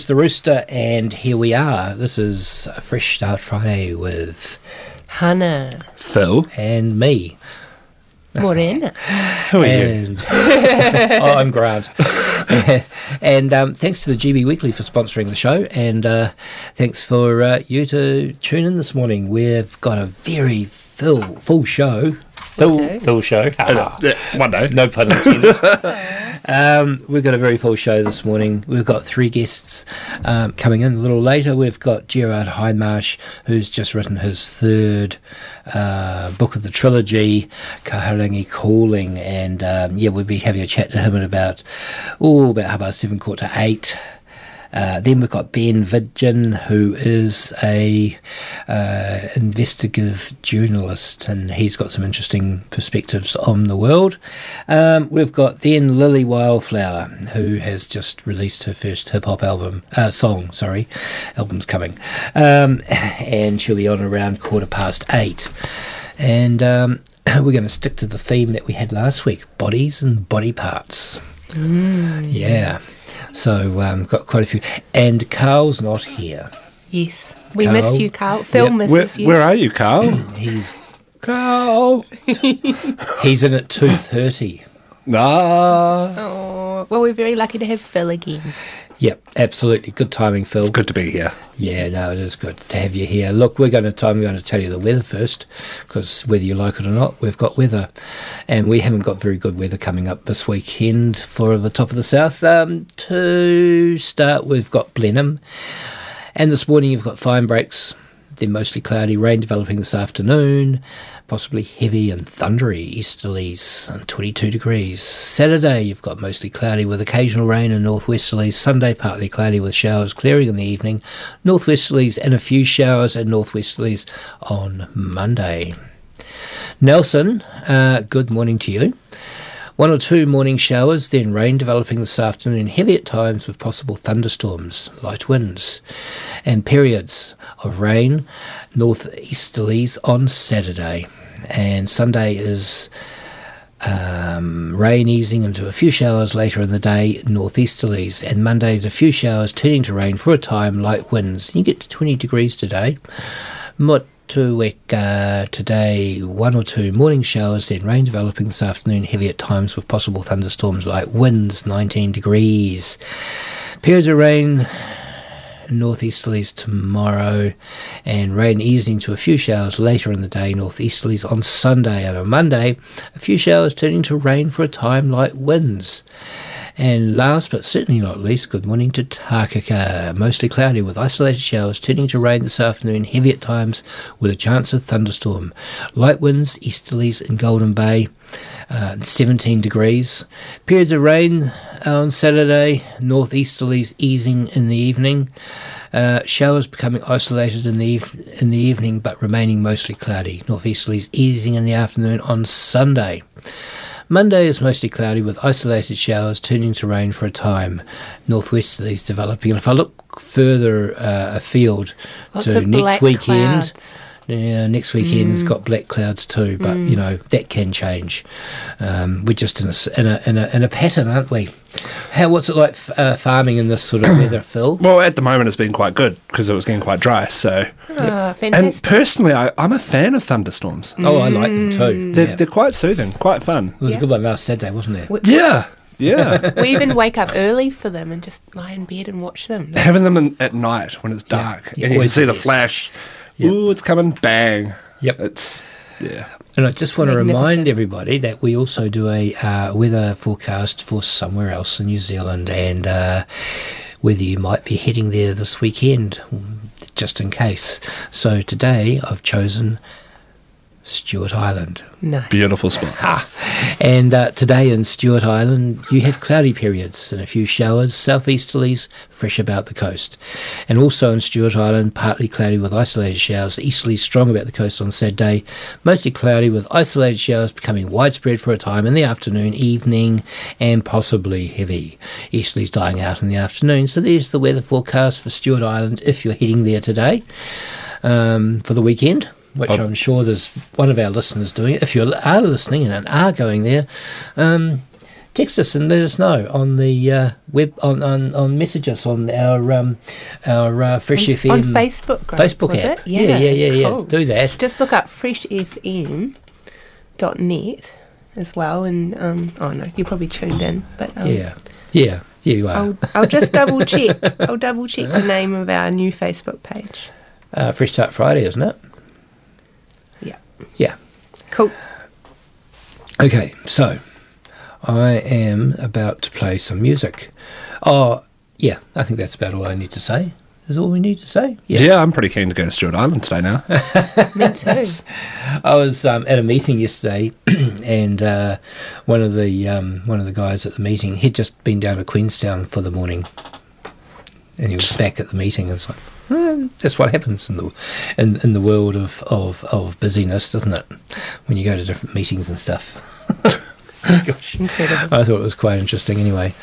And there's the rooster, and here we are. This is a Fresh Start Friday with Hannah. Phil and me. Morena. Who are you? oh, I'm Grant. and um, thanks to the GB Weekly for sponsoring the show, and uh, thanks for uh, you to tune in this morning. We've got a very full full show. Full, full show. Ah, One day. no pun intended. Um, we've got a very full show this morning. We've got three guests um, coming in a little later. We've got Gerard Hindmarsh, who's just written his third uh, book of the trilogy, Kahurangi Calling, and um, yeah, we'll be having a chat to him at about oh about half past seven, quarter to eight. Uh, then we've got Ben Vidgen, who is a uh, investigative journalist, and he's got some interesting perspectives on the world. Um, we've got then Lily Wildflower, who has just released her first hip hop album, uh, song. Sorry, album's coming, um, and she'll be on around quarter past eight. And um, we're going to stick to the theme that we had last week: bodies and body parts. Yeah. So um, got quite a few, and Carl's not here. Yes. We Carl. missed you, Carl. Phil Yeah, Where, you. where are you, Carl? He's Carl. he's in at two thirty. Ah. Oh, well, we're very lucky to have Phil again. Yep, absolutely. Good timing, Phil. It's good to be here. Yeah, no, it is good to have you here. Look, we're going to I'm going to tell you the weather first, because whether you like it or not, we've got weather, and we haven't got very good weather coming up this weekend for the top of the south. Um, to start, we've got Blenheim, and this morning you've got fine breaks. then mostly cloudy, rain developing this afternoon, possibly heavy and thundery easterlies, and 22 degrees. Saturday, you've got mostly cloudy with occasional rain and northwesterlies. Sunday, partly cloudy with showers clearing in the evening, northwesterlies and a few showers and northwesterlies on Monday. Nelson, uh, good morning to you. One or two morning showers, then rain developing this afternoon, heavy at times with possible thunderstorms, light winds, and periods of rain, northeasterlies on Saturday. And Sunday is um, rain easing into a few showers later in the day, northeasterlies, and Monday's a few showers turning to rain for a time, light winds. You get to 20 degrees today. Motueka today, one or two morning showers, then rain developing this afternoon, heavy at times with possible thunderstorms, light winds, 19 degrees. Periods of rain, northeasterlies tomorrow, and rain easing to a few showers later in the day, northeasterlies on Sunday, and on Monday, a few showers turning to rain for a time, light winds. And last but certainly not least, good morning to Takaka. Mostly cloudy with isolated showers turning to rain this afternoon, heavy at times with a chance of thunderstorm. Light winds, easterlies in Golden Bay, uh, 17 degrees. Periods of rain on Saturday, northeasterlies easing in the evening. Uh, showers becoming isolated in the eve- in the evening, but remaining mostly cloudy. Northeasterlies easing in the afternoon on Sunday. Monday is mostly cloudy with isolated showers turning to rain for a time. Northwesterlies developing. And if I look further uh, afield Lots to next weekend, clouds. Yeah, next weekend's got black clouds too, but you know that can change. Um, we're just in a, s- in a in a in a pattern, aren't we? How what's it like f- uh, farming in this sort of weather, Phil? Well, at the moment, it's been quite good because it was getting quite dry. So, Ah, and personally, I, I'm a fan of thunderstorms. Oh, I like them too. They're, Yeah. they're quite soothing, quite fun. It was Yeah. a good one last Saturday, wasn't it? we, Yeah, yeah. we even wake up early for them and just lie in bed and watch them. Having them in, at night when it's dark yeah, and you can see the the best. flash. Yep. Ooh, it's coming! Bang! Yep. It's yeah. And I just want to remind everybody that we also do a uh, weather forecast for somewhere else in New Zealand, and uh, whether you might be heading there this weekend, just in case. So today I've chosen Stewart Island. No. Beautiful spot. And uh, today in Stewart Island, you have cloudy periods and a few showers, southeasterlies, fresh about the coast. And also in Stewart Island, partly cloudy with isolated showers, easterlies strong about the coast on Saturday, mostly cloudy with isolated showers becoming widespread for a time in the afternoon, evening, and possibly heavy. Easterlies dying out in the afternoon. So there's the weather forecast for Stewart Island if you're heading there today um, for the weekend, which. I'm sure there's one of our listeners doing. If you are listening and are going there, um, text us and let us know on the uh, web on, on, on message us on our um, our uh, Fresh on, FM on Facebook group, Facebook was app. It? Yeah, yeah, yeah, yeah. cool. Do that. Just look up freshfm.net as well. And um, oh no, you probably tuned in, but um, Yeah, yeah, yeah. You are. I'll, I'll just double check. I'll double check the name of our new Facebook page. Uh, Fresh Start Friday, isn't it? Yeah, Yeah. cool. Okay, so I am about to play some music. Oh, yeah, I think that's about all I need to say. Is all we need to say? Yeah. yeah I'm pretty keen to go to Stewart Island today now. Me too. I was um, at a meeting yesterday, and uh, one of the um, one of the guys at the meeting he'd just been down to Queenstown for the morning, and he was back at the meeting. It was like, "Hmm, that's what happens in the in, in the world of, of, of busyness, doesn't it? When you go to different meetings and stuff. Gosh. Incredible. I thought it was quite interesting anyway.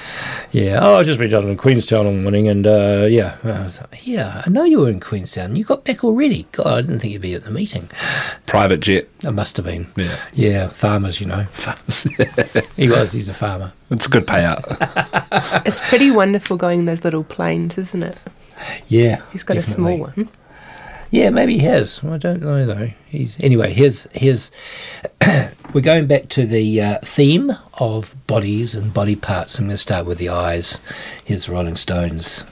Yeah, oh, I've just been down in Queenstown all morning and uh, yeah, I like, yeah, I know you were in Queenstown. You got back already. God, I didn't think you'd be at the meeting. Private jet. I must have been. Yeah. Yeah, farmers, you know. he was, he's a farmer. It's a good payout. It's pretty wonderful going in those little planes, isn't it? Yeah. He's got a small one. Yeah, maybe he has. I don't know though. He's anyway. Here's here's we're going back to the uh, theme of bodies and body parts. I'm going to start with the eyes. Here's Rolling Stones.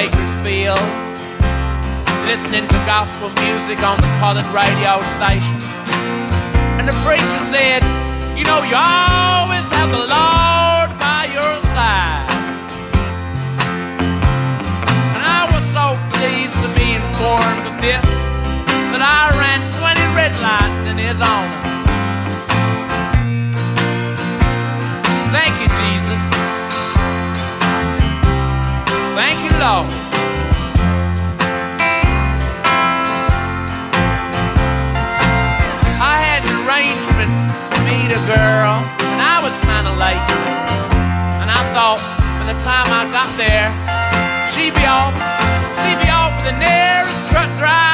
Bakersfield, listening to gospel music on the colored radio station. And the preacher said, You know, you always have the Lord by your side. And I was so pleased to be informed of this that I ran 20 red lights in his honor. Thank. I had an arrangement to meet a girl, and I was kind of late. And I thought, by the time I got there, she'd be off. She'd be off with the nearest truck driver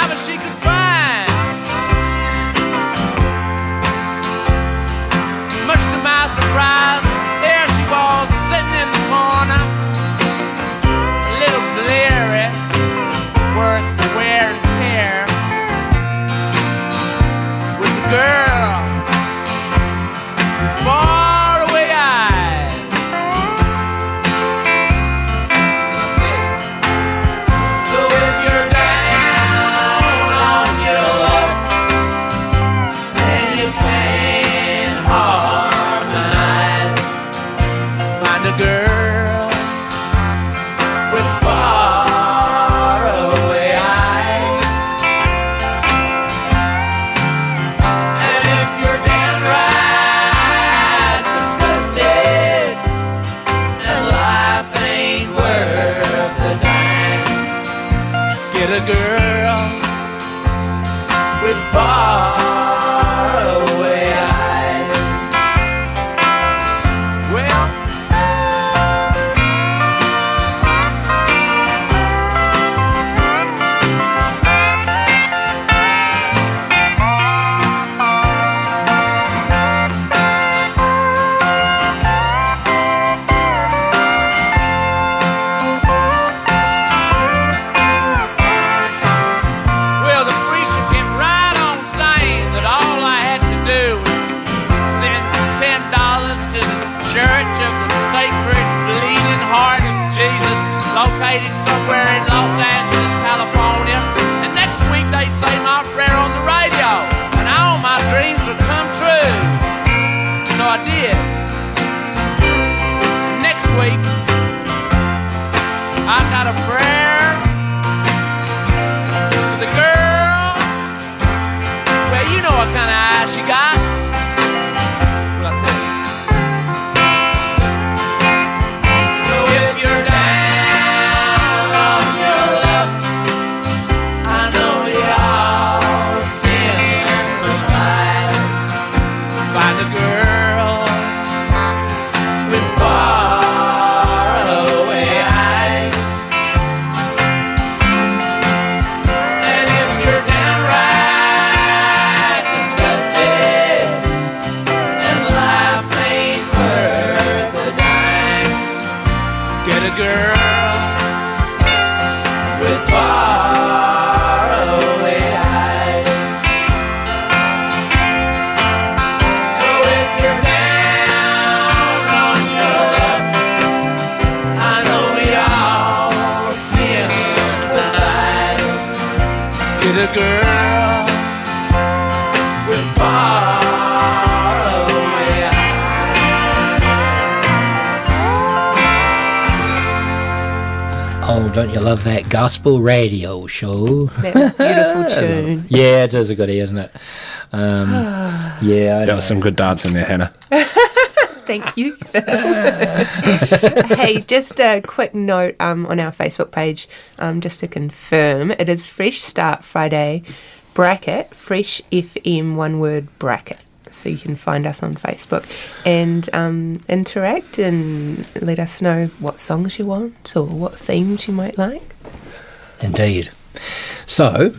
gospel radio show? That beautiful tune. Yeah, it is a goodie, isn't it? Um, yeah, I That know. was some good dancing there, Hannah. Thank you. hey, just a quick note um, on our Facebook page, um, just to confirm, it is Fresh Start Friday bracket, Fresh FM one word bracket. So you can find us on Facebook and um, interact and let us know what songs you want or what themes you might like. Indeed. So,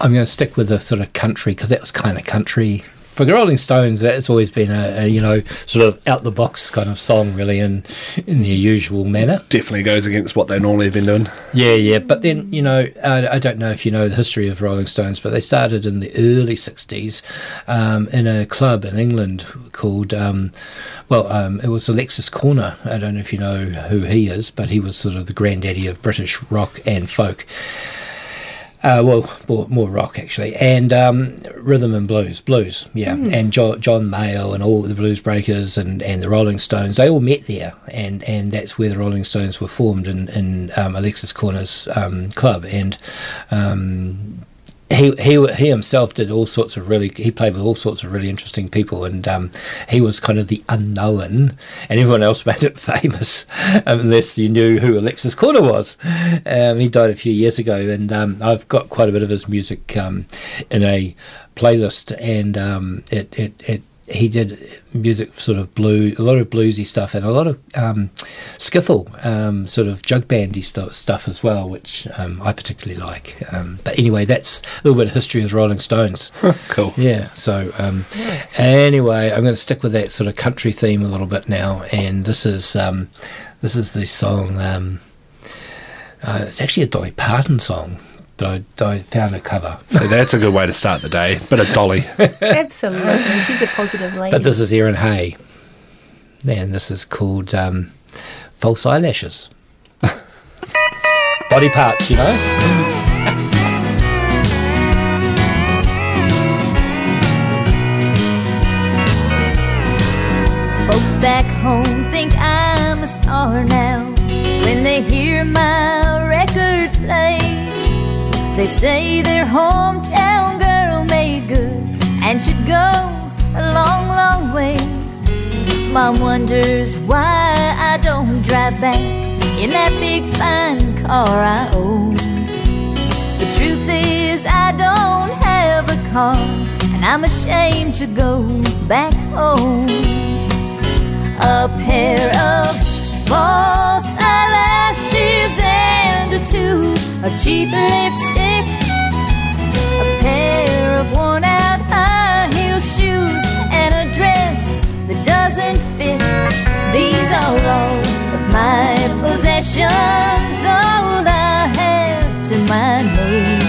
I'm going to stick with the sort of country because that was kind of country for the Rolling Stones, it's always been a, a you know sort of out the box kind of song, really, in in their usual manner. Definitely goes against what they normally have been doing. Yeah, yeah. But then, you know, I, I don't know if you know the history of Rolling Stones, but they started in the early 60s um, in a club in England called, um, well, um, it was Alexis Korner. I don't know if you know who he is, but he was sort of the granddaddy of British rock and folk. Uh, well, more, more rock actually, and um, rhythm and blues, blues, yeah, and jo- John Mayall and all the Blues Breakers and, and the Rolling Stones, they all met there, and, and that's where the Rolling Stones were formed in in um, Alexis Korner's um, club, and um, he he he himself did all sorts of really he played with all sorts of really interesting people and um, he was kind of the unknown and everyone else made it famous unless you knew who Alexis Korner was. Um, he died a few years ago and um, I've got quite a bit of his music um, in a playlist and um, it, it, it he did music sort of blue a lot of bluesy stuff and a lot of um, skiffle um, sort of jug bandy stuff, stuff as well which um, I particularly like. Um, but anyway that's a little bit of history of the Rolling Stones. Cool. yeah so um, anyway I'm going to stick with that sort of country theme a little bit now and this is um, this is the song um, uh, it's actually a Dolly Parton song but I, I found a cover So that's a good way to start the day. Bit of Dolly. Absolutely. She's a positive lady. But this is Erin Hay, and this is called um, False Eyelashes. Body parts, you know? Folks back home think I'm a star now when they hear my records play. They say their hometown girl made good and should go a long, long way. Mom wonders why I don't drive back in that big fine car I own. The truth is, I don't have a car, and I'm ashamed to go back home. A pair of false eyelashes and a tube of cheap lipstick. Pair of worn out high heel shoes and a dress that doesn't fit. These are all of my possessions, all I have to my name.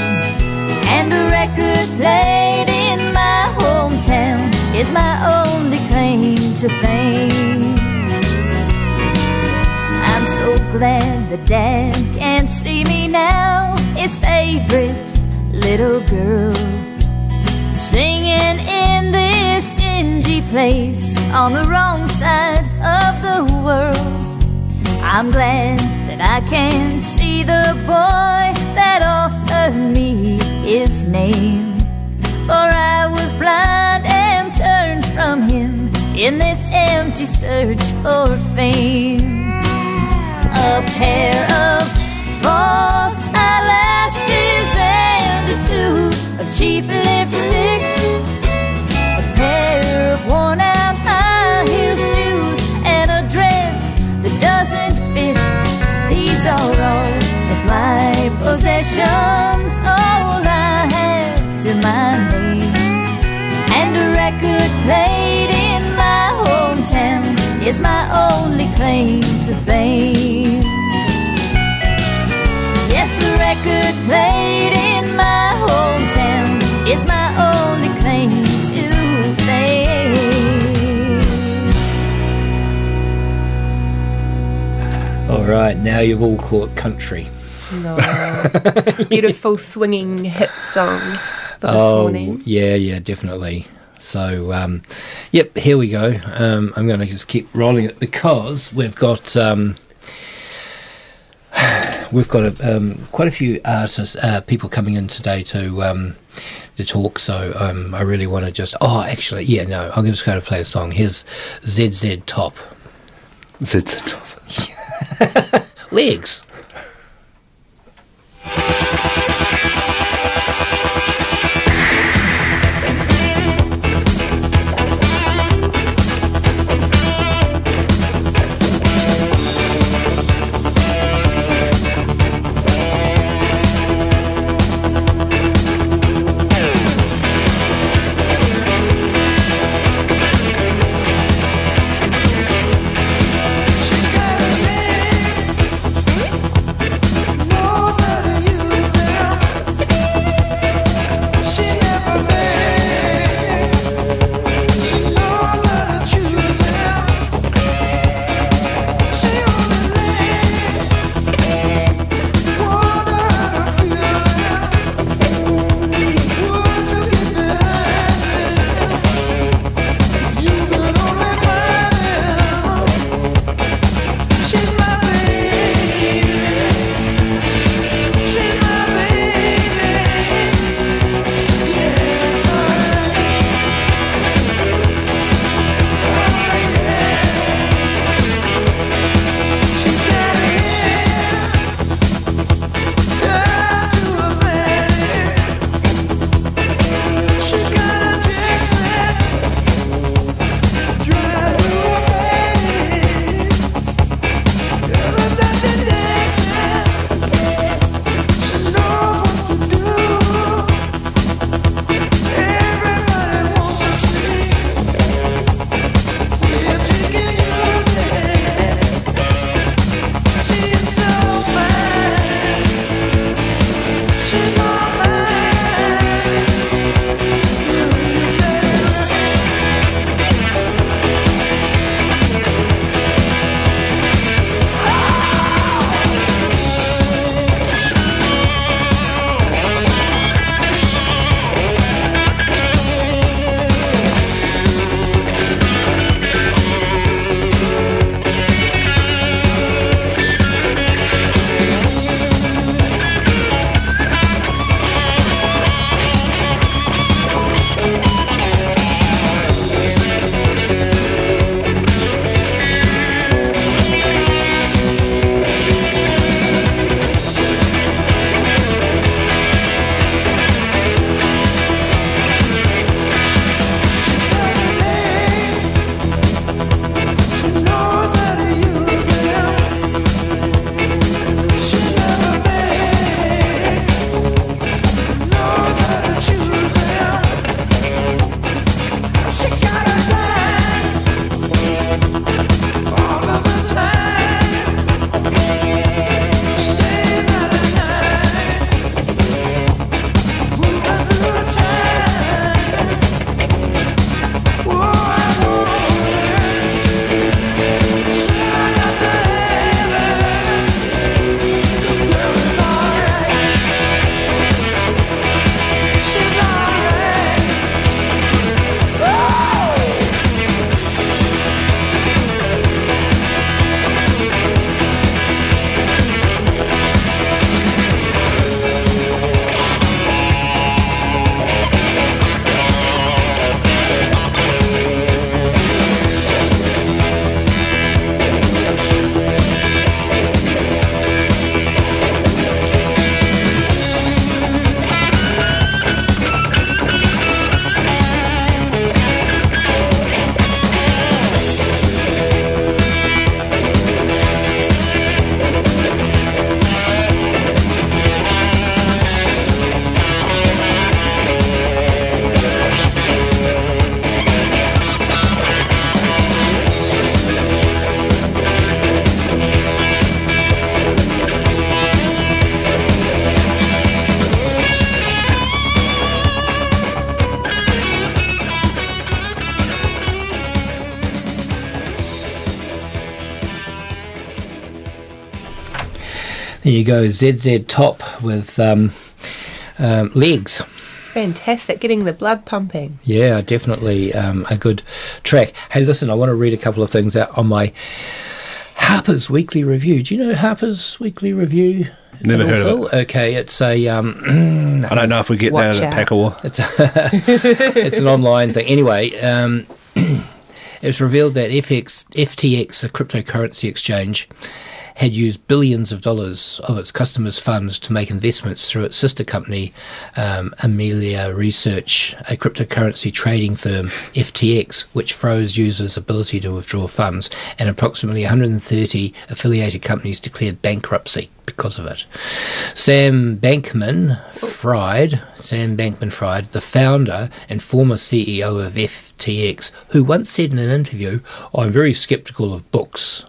And a record played in my hometown is my only claim to fame. I'm so glad that Dad can't see me now. His favorite little girl singing in this dingy place on the wrong side of the world. I'm glad that I can see the boy that offered me his name. For I was blind and turned from him in this empty search for fame. A pair of false cheap lipstick. A pair of worn out high heel shoes and a dress that doesn't fit. These are all of my possessions, all I have to my name. And a record played in my hometown is my only claim to fame. Yes, a record played in my hometown is my only claim to fame. All right, now you've all caught country. No. Beautiful swinging hip songs for this oh, morning. yeah, yeah, definitely. So, um, yep, here we go. Um, I'm going to just keep rolling it because we've got um, we've got a, um, quite a few artists, uh, people coming in today to um, to talk. So um, I really want to just. Oh, actually, yeah, no, I'm just going to play a song. Here's ZZ Top it off. Legs. There you go, ZZ Top with um, um, legs. Fantastic, getting the blood pumping. Yeah, definitely um, a good track. Hey, listen, I want to read a couple of things out on my Harper's Weekly Review. Do you know Harper's Weekly Review? Never heard of Phil? Okay, it's a um, I don't know if we get that at out. Pack War. It's a, it's an online thing. Anyway, um, was revealed that FX, FTX, a cryptocurrency exchange, had used billions of dollars of its customers' funds to make investments through its sister company, um, Alameda Research, a cryptocurrency trading firm, FTX, which froze users' ability to withdraw funds, and approximately 130 affiliated companies declared bankruptcy because of it. Sam Bankman Fried, Sam Bankman Fried, the founder and former CEO of FTX, who once said in an interview, I'm very skeptical of books,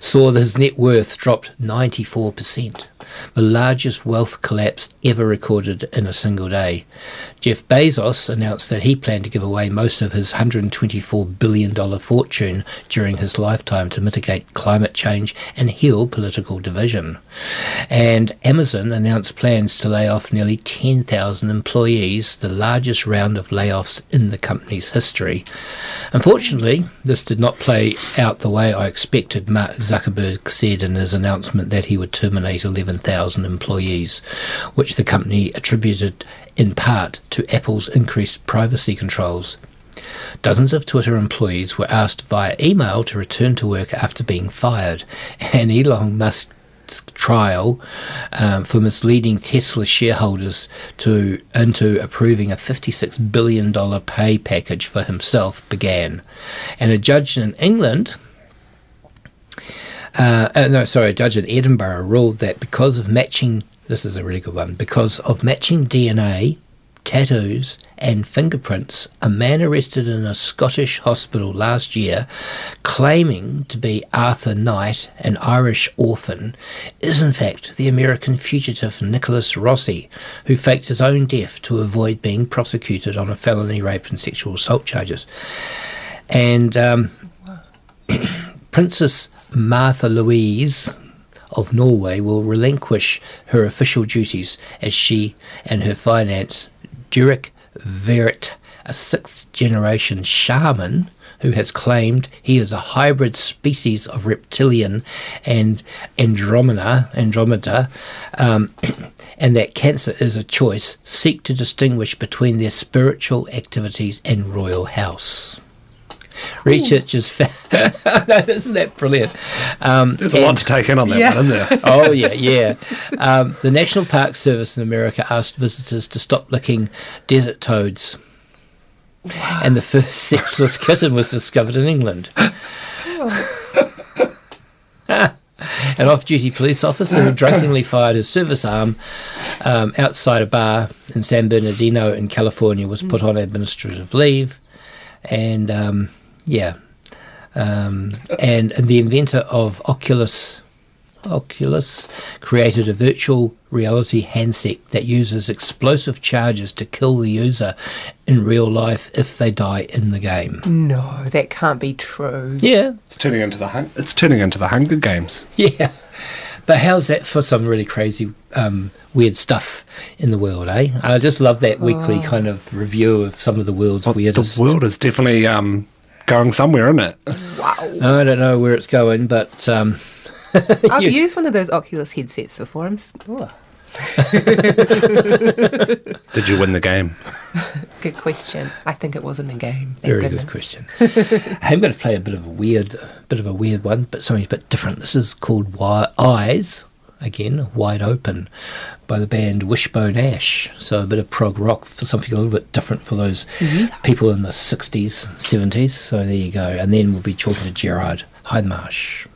saw that his net worth dropped 94%, the largest wealth collapse ever recorded in a single day. Jeff Bezos announced that he planned to give away most of his $124 billion fortune during his lifetime to mitigate climate change and heal political division. And Amazon announced plans to lay off nearly 10,000 employees, the largest round of layoffs in the company's history. Unfortunately, this did not play out the way I expected. Mark Zuckerberg said in his announcement that he would terminate 11,000 employees, which the company attributed in part to Apple's increased privacy controls. Dozens of Twitter employees were asked via email to return to work after being fired, and Elon Musk's trial um, for misleading Tesla shareholders to into approving a $56 billion pay package for himself began. And a judge in England uh, uh, no, sorry, a judge in Edinburgh ruled that because of matching, this is a really good one, because of matching DNA, tattoos, and fingerprints, a man arrested in a Scottish hospital last year, claiming to be Arthur Knight, an Irish orphan, is in fact the American fugitive Nicholas Rossi, who faked his own death to avoid being prosecuted on a felony rape and sexual assault charges. And um, Princess Martha Louise of Norway will relinquish her official duties as she and her finance, Durek Verret, a sixth generation shaman who has claimed he is a hybrid species of reptilian and Andromeda, Andromeda um, and that cancer is a choice, seek to distinguish between their spiritual activities and royal house. Researchers found, isn't that brilliant? Um, There's a lot to take in on that Yeah. one, isn't there? oh yeah, yeah. Um, the National Park Service in America asked visitors to stop licking desert toads, and the first sexless kitten was discovered in England. An off-duty police officer who drunkenly fired his service arm um, outside a bar in San Bernardino in California was put on administrative leave, and um, yeah, um, and the inventor of Oculus Oculus created a virtual reality handset that uses explosive charges to kill the user in real life if they die in the game. No, that can't be true. Yeah, It's turning into the hun- it's turning into the Hunger Games. yeah. But how's that for some really crazy, um, weird stuff in the world, eh? I just love that weekly kind of review of some of the world's weirdest. The world is definitely um, going somewhere, isn't it? Wow. I don't know where it's going, but um, I've you- used one of those Oculus headsets before. I'm s- oh, Did you win the game? good question. I think it wasn't a game. Thank Very goodness. good question. I'm going to play a bit of a weird, bit of a weird one, but something a bit different. This is called Wi- Eyes, again, Wide Open, by the band Wishbone Ash. So a bit of prog rock for something a little bit different for those people in the 60s, 70s. So there you go. And then we'll be talking to Gerard Hindmarsh.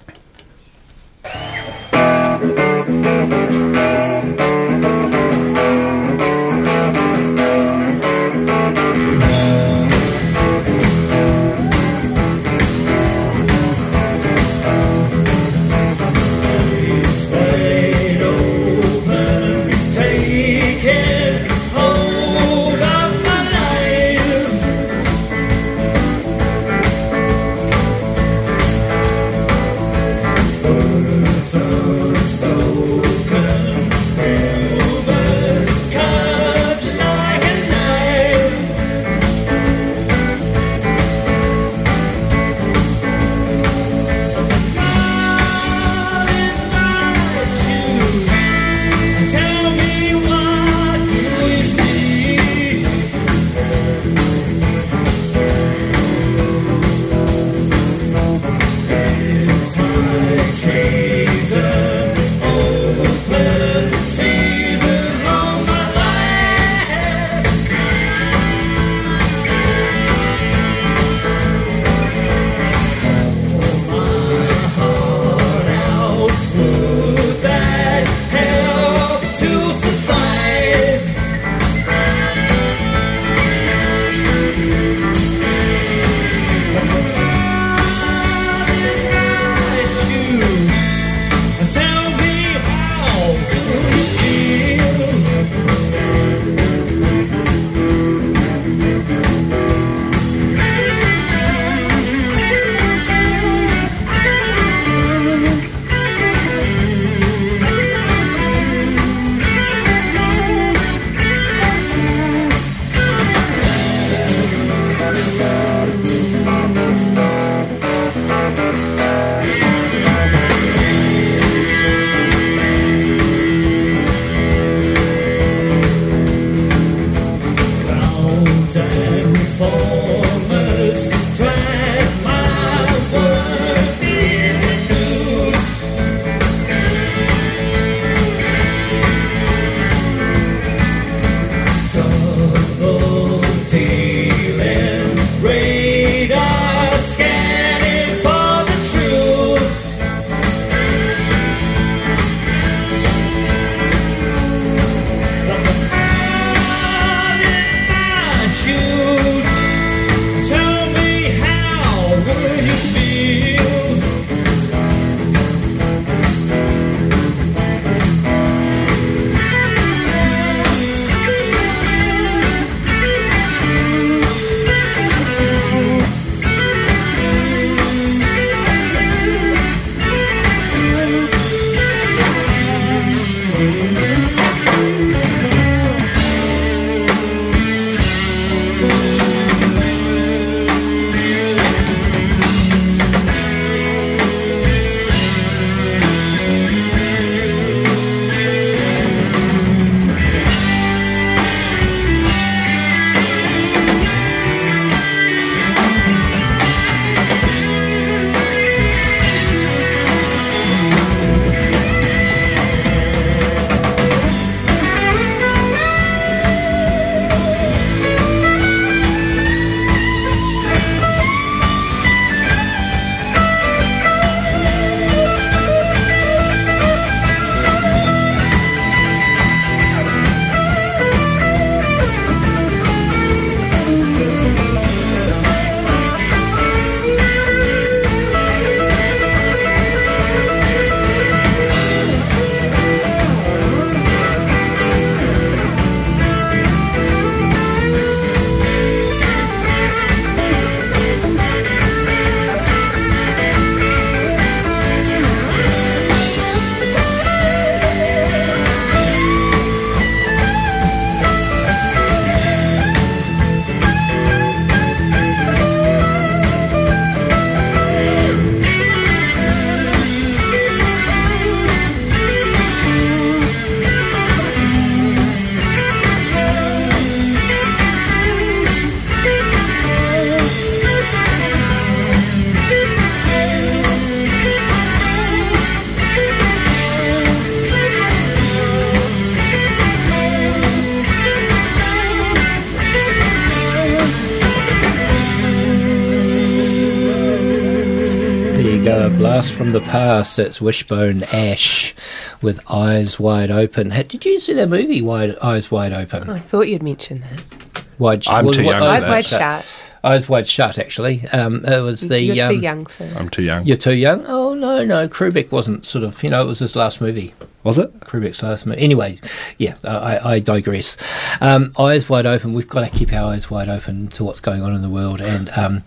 From the past. It's Wishbone Ash with Eyes Wide Open. Hey, Did you see that movie, Wide Eyes Wide Open? I thought you'd mention that. Wide, I'm was too young for Eyes that. wide shut. Eyes Wide Shut, actually. Um, it was the. You're um, too young for I'm too young. You're too young? Oh, no, no. Kubrick wasn't sort of, you know, it was his last movie. Was it? Kubrick's last movie. Anyway, yeah, I, I digress. Um, eyes wide open. We've got to keep our eyes wide open to what's going on in the world. And um,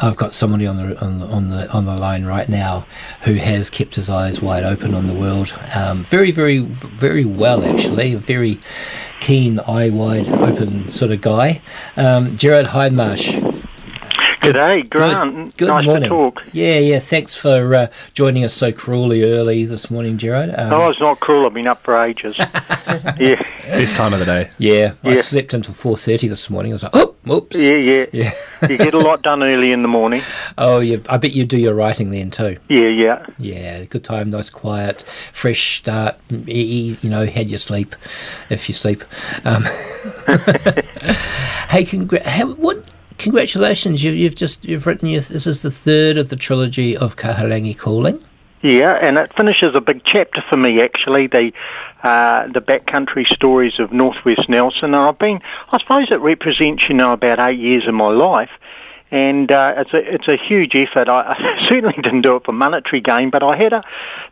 I've got somebody on the on the on the on the line right now who has kept his eyes wide open on the world. Um, very, very, very well actually. A very keen, eye wide open sort of guy. Um, Gerard Hindmarsh. G'day, Grant. Good nice morning. to talk. Yeah, yeah. Thanks for uh, joining us so cruelly early this morning, Gerard. Um, oh, it's not cruel. I've been up for ages. yeah, Best time of the day. Yeah, I slept until four thirty this morning. I was like, oh, oops. yeah, yeah. Yeah. you get a lot done early in the morning. Oh, yeah. I bet you do your writing then too. Yeah, yeah. Yeah, good time, nice, quiet, fresh start. You know, had your sleep, if you sleep. Um, hey, congra- how, what? Congratulations! You, you've just you've written. Your, this is the third of the trilogy of Kahurangi Calling. Yeah, and it finishes a big chapter for me actually. The uh, the backcountry stories of Northwest Nelson, and I've been. I suppose it represents you know about eight years of my life, and uh, it's a it's a huge effort. I, I certainly didn't do it for monetary gain, but I had a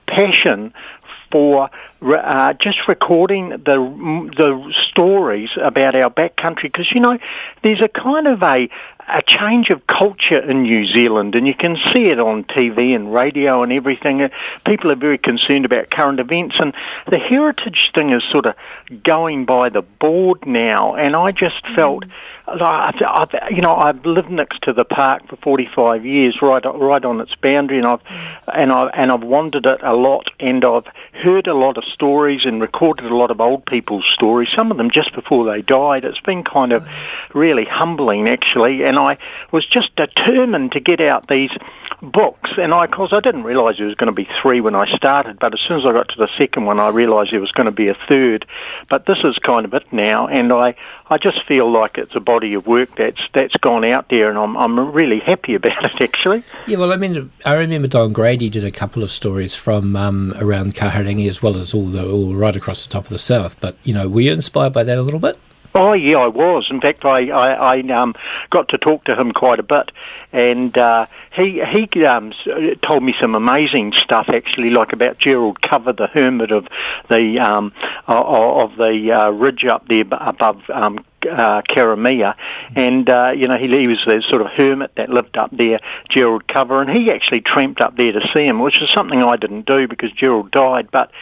passion for uh, just recording the the stories about our backcountry because you know there's a kind of a a change of culture in New Zealand, and you can see it on TV and radio and everything. Uh, People are very concerned about current events, and the heritage thing is sort of going by the board now. And I just felt, like, I've, I've, you know, I've lived next to the park for 45 years, right, right on its boundary, and I've and I've, and I've wandered it a lot, and I've heard a lot of stories and recorded a lot of old people's stories. Some of them just before they died. It's been kind of really humbling, actually. And I was just determined to get out these books. And I, of course, I didn't realise there was going to be three when I started. But as soon as I got to the second one, I realised there was going to be a third. But this is kind of it now, and I, I just feel like it's a body of work that's that's gone out there, and I'm I'm really happy about it, actually. Yeah, well, I mean, I remember Don Grady did a couple of stories from um, around Kahurangi as well as all the all right across the top of the south. But you know, were you inspired by that a little bit? Oh yeah, I was. In fact, I I, I um, got to talk to him quite a bit, and uh, he he um, told me some amazing stuff actually, like about Gerald Cover, the hermit of the um, of the uh, ridge up there above. Um, uh, Karamea, and uh, you know he, he was the sort of hermit that lived up there, Gerald Cover, and he actually tramped up there to see him, which is something I didn't do because Gerald died. But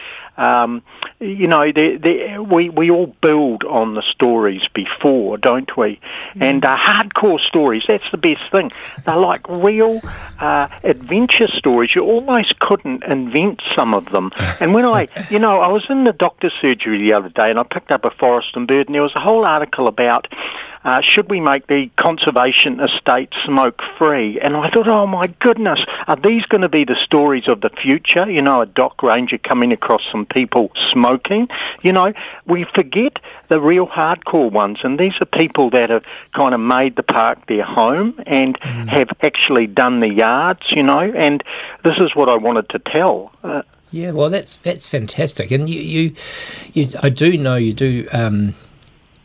um, you know, they, they, we we all build on the stories before, don't we? And uh, hardcore stories, that's the best thing. They're like real uh, adventure stories. You almost couldn't invent some of them. And when I, you know, I was in the doctor's surgery the other day and I picked up a forest and bird and there was a whole article about uh, should we make the conservation estate smoke free? And I thought, oh my goodness, are these going to be the stories of the future? You know, a DOC ranger coming across some people smoking. You know, we forget the real hardcore ones, and these are people that have kind of made the park their home and have actually done the yards. You know, and this is what I wanted to tell. Uh, Yeah, well, that's that's fantastic, and you, you, you I do know you do. Um,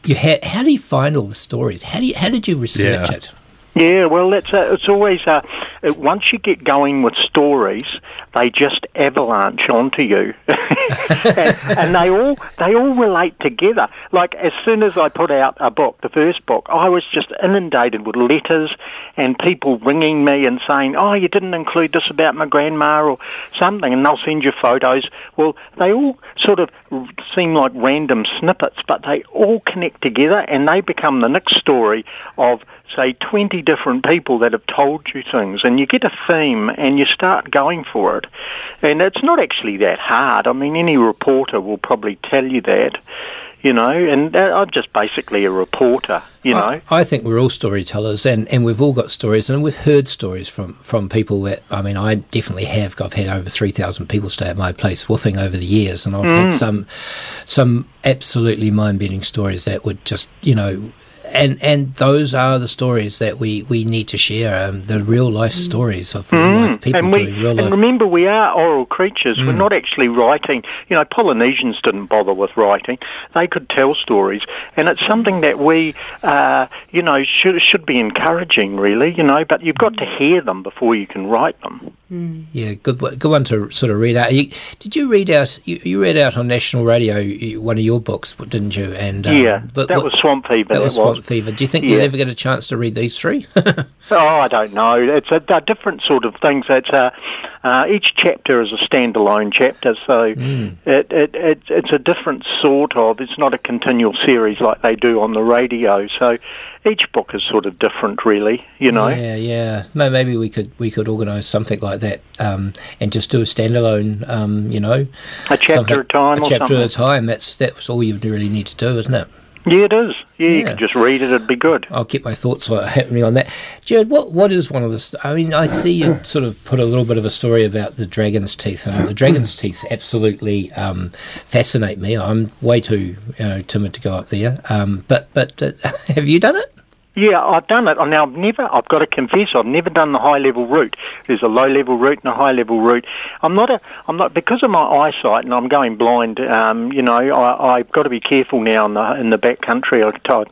you ha- how do you find all the stories? How do you, how did you research Yeah. it? Yeah, well, it's uh, it's always uh, uh, once you get going with stories, they just avalanche onto you, and, and they all they all relate together. Like as soon as I put out a book, the first book, I was just inundated with letters and people ringing me and saying, "Oh, you didn't include this about my grandma or something," and they'll send you photos. Well, they all sort of seem like random snippets, but they all connect together and they become the next story of say 20 different people that have told you things and you get a theme and you start going for it. And it's not actually that hard. I mean any reporter will probably tell you that you know and i'm just basically a reporter you know. I, I think we're all storytellers, and, and we've all got stories, and we've heard stories from, from people that I mean, I definitely have. I've had over three thousand people stay at my place woofing over the years, and I've had mm. some some absolutely mind bending stories that would just you know and and those are the stories that we we need to share. Um, the real life stories of real life people Mm. and we doing real and life. remember we are oral creatures. We're not actually writing. You know, Polynesians didn't bother with writing; they could tell stories, and it's something that we, uh, you know, should should be encouraging. Really, you know, but you've got to hear them before you can write them. Yeah, good good one to sort of read out. You, did you read out? You, you read out on national radio one of your books, didn't you? And um, yeah, but that what- was Swamp Fever. that was Swamp Fever. Do you think you'll ever get a chance to read these three? Oh, I don't know. It's a, they're different sort of things. It's a, uh, each chapter is a standalone chapter, so Mm. it, it, it it's a different sort of. It's not a continual series like they do on the radio. So each book is sort of different, really. You know. Yeah, yeah. May- Maybe we could we could organise something like that, um, and just do a standalone. Um, you know, A chapter at a time A or chapter something. at a time. That's that's all you really need to do, isn't it? Yeah, it is. Yeah, you Yeah. could just read it; it'd be good. I'll keep my thoughts on- happening on that. Jared, what what is one of the? St- I mean, I see you sort of put a little bit of a story about the dragon's teeth, and the dragon's teeth absolutely um, fascinate me. I'm way too you know timid to go up there. Um, but but uh, have you done it? Yeah, I've done it. Now, I've never, I've got to confess, I've never done the high level route. There's a low level route and a high level route. I'm not a, I'm not, because of my eyesight and I'm going blind, um, you know, I, I've got to be careful now in the, in the back country. I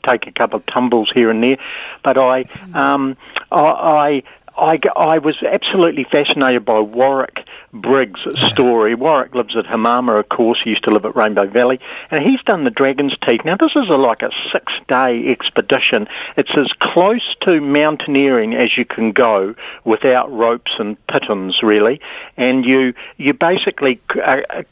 take a couple of tumbles here and there, but I, um, I I, I I, was absolutely fascinated by Warwick Briggs' story. Warwick lives at Hamama, of course. He used to live at Rainbow Valley. And he's done the Dragon's Teeth. Now, this is a, like a six day expedition. It's as close to mountaineering as you can go without ropes and pitons, really. And you, you basically uh,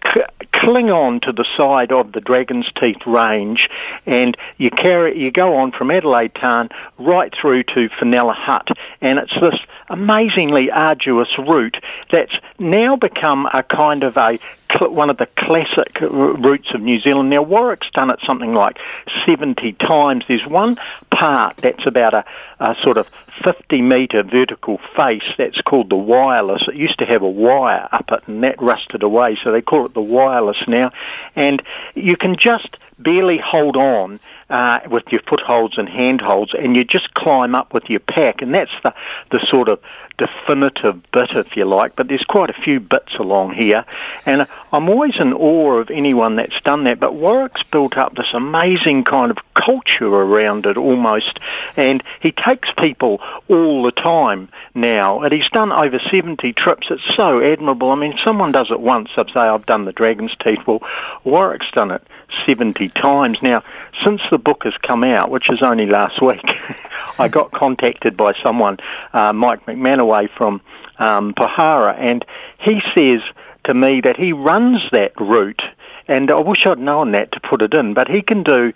cling on to the side of the Dragon's Teeth range and you carry, you go on from Adelaide Tarn right through to Fenella Hut. And it's this amazingly arduous route that's now become a kind of a one of the classic routes of New Zealand. Now Warwick's done it something like 70 times. There's one part that's about a, a sort of 50 metre vertical face that's called the wireless. It used to have a wire up it and that rusted away, so they call it the wireless now. And you can just barely hold on uh, with your footholds and handholds, and you just climb up with your pack, and that's the the sort of definitive bit, if you like. But there's quite a few bits along here, and I'm always in awe of anyone that's done that. But Warwick's built up this amazing kind of culture around it, almost, and he takes people all the time now, and he's done over 70 trips. It's so admirable. I mean, someone does it once, they'd say, "I've done the Dragon's Teeth." Well, Warwick's done it 70 times now. Since the book has come out, which is only last week, I got contacted by someone, uh, Mike McManaway from um, Pohara, and he says to me that he runs that route. And I wish I'd known that to put it in, but he can do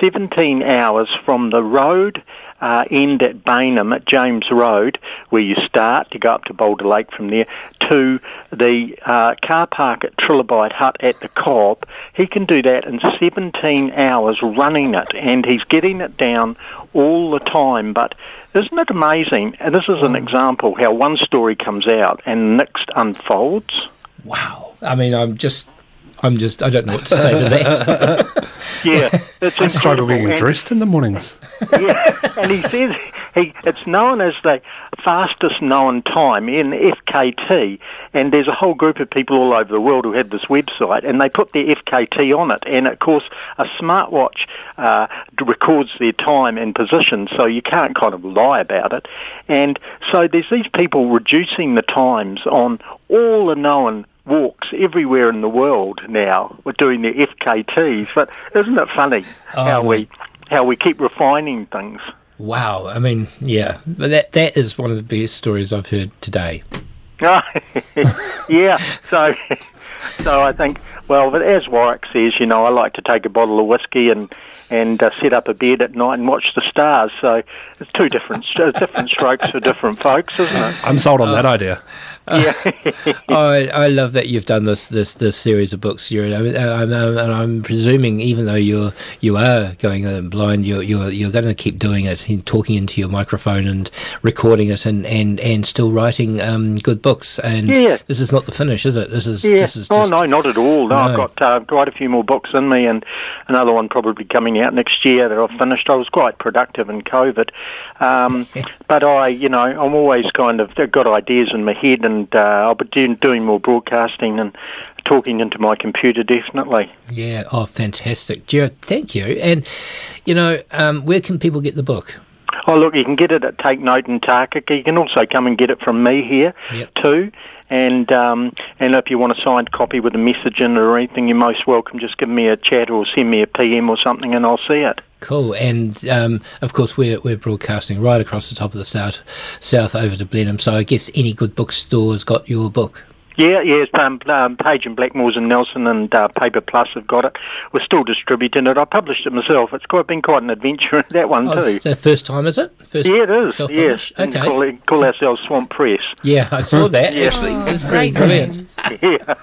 17 hours from the road uh, end at Bainham at James Road, where you start to go up to Boulder Lake from there, to the uh, car park at Trilobite Hut at the Cobb. He can do that in 17 hours running it, and he's getting it down all the time. But isn't it amazing? And this is an example how one story comes out and next unfolds. Wow. I mean, I'm just, I'm just, I don't know what to say to that. Yeah, it's I struggle incredible. getting And- dressed in the mornings. yeah, and he says he it's known as the fastest known time in FKT, and there's a whole group of people all over the world who have this website, and they put their FKT on it, and of course a smartwatch uh, records their time and position, so you can't kind of lie about it, and so there's these people reducing the times on all the known walks everywhere in the world now. We're doing their FKTs, but isn't it funny how Oh, we how we keep refining things? wow. I mean, yeah. But that that is one of the best stories I've heard today. yeah, so so I think well, but as Warwick says, you know, I like to take a bottle of whiskey and and uh, set up a bed at night and watch the stars. So it's two different uh, different strokes for different folks, isn't it? I'm sold on that idea. Yeah. I, I love that you've done this this, this series of books. You're, I mean, I'm, I'm, and I'm presuming, even though you're you are going blind, you're you're you're going to keep doing it, and talking into your microphone and recording it, and and, and still writing um, good books. And Yeah. this is not the finish, is it? This is Yeah. this is oh no, not at all. No, I've got uh, quite a few more books in me, and another one probably coming out next year that I've finished. I was quite productive in COVID, um, but I, you know, I'm always kind of got ideas in my head, and uh, I'll be doing, more broadcasting and talking into my computer definitely. yeah. Oh, fantastic, Jared. Thank you. And you know, um, where can people get the book? Oh, look, you can get it at Take Note in Takaka. You can also come and get it from me here Yep. too. And um, and if you want a signed copy with a message in it or anything, you're most welcome. Just give me a chat or send me a PM or something, and I'll see it. Cool, and um, of course we're we're broadcasting right across the top of the south, south over to Blenheim. So I guess any good bookstore's got your book. Yeah, yeah, it's, um, um, Page and Blackmore's and Nelson and uh, Paper Plus have got it. We're still distributing it. I published it myself. It's quite been quite an adventure that one Oh, too. it's the first time, is it? First Yeah, it is. Yes, Okay. call, it- call ourselves Swamp Press. Yeah, I saw that Yeah. actually. Oh, It's pretty brilliant. Yeah,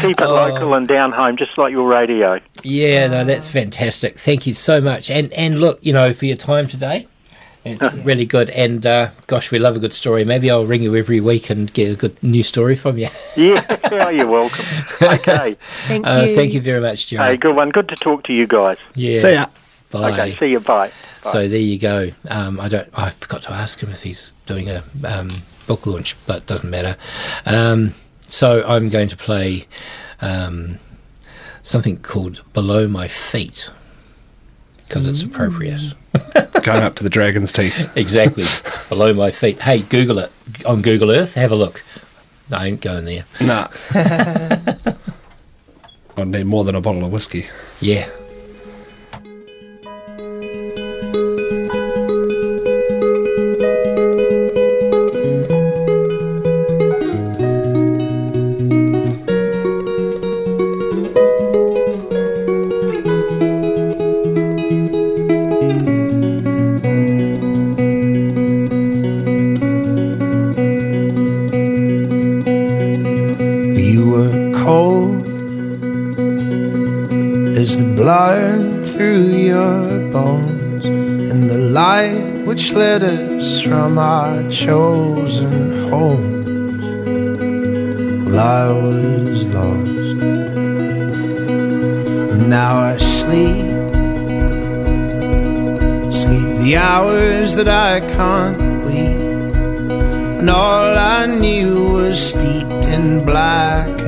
keep it Oh. local and down home, just like your radio. Yeah, no, that's fantastic. Thank you so much. And and look, you know, for your time today. It's really good. And uh, gosh, we love a good story. Maybe I'll ring you every week and get a good new story from you. Yeah, oh, you're welcome. Okay, Thank Uh, you. thank you very much, Jerry. hey, good one. Good to talk to you guys. Yeah. See ya. Bye. Okay, see you. Bye. So there you go. Um, I don't. I forgot to ask him if he's doing a um, book launch, but doesn't matter. Um, so I'm going to play um, something called "Below My Feet" because it's appropriate. Mm. Going up to the dragon's teeth. Exactly, below my feet. Hey, Google it on Google Earth. Have a look. No, I ain't going there. Nah. I'd need more than a bottle of whiskey. Yeah. Through your bones, and the light which led us from our chosen homes. Well, I was lost. Now I sleep, sleep the hours that I can't weep. And all I knew was steeped in blackened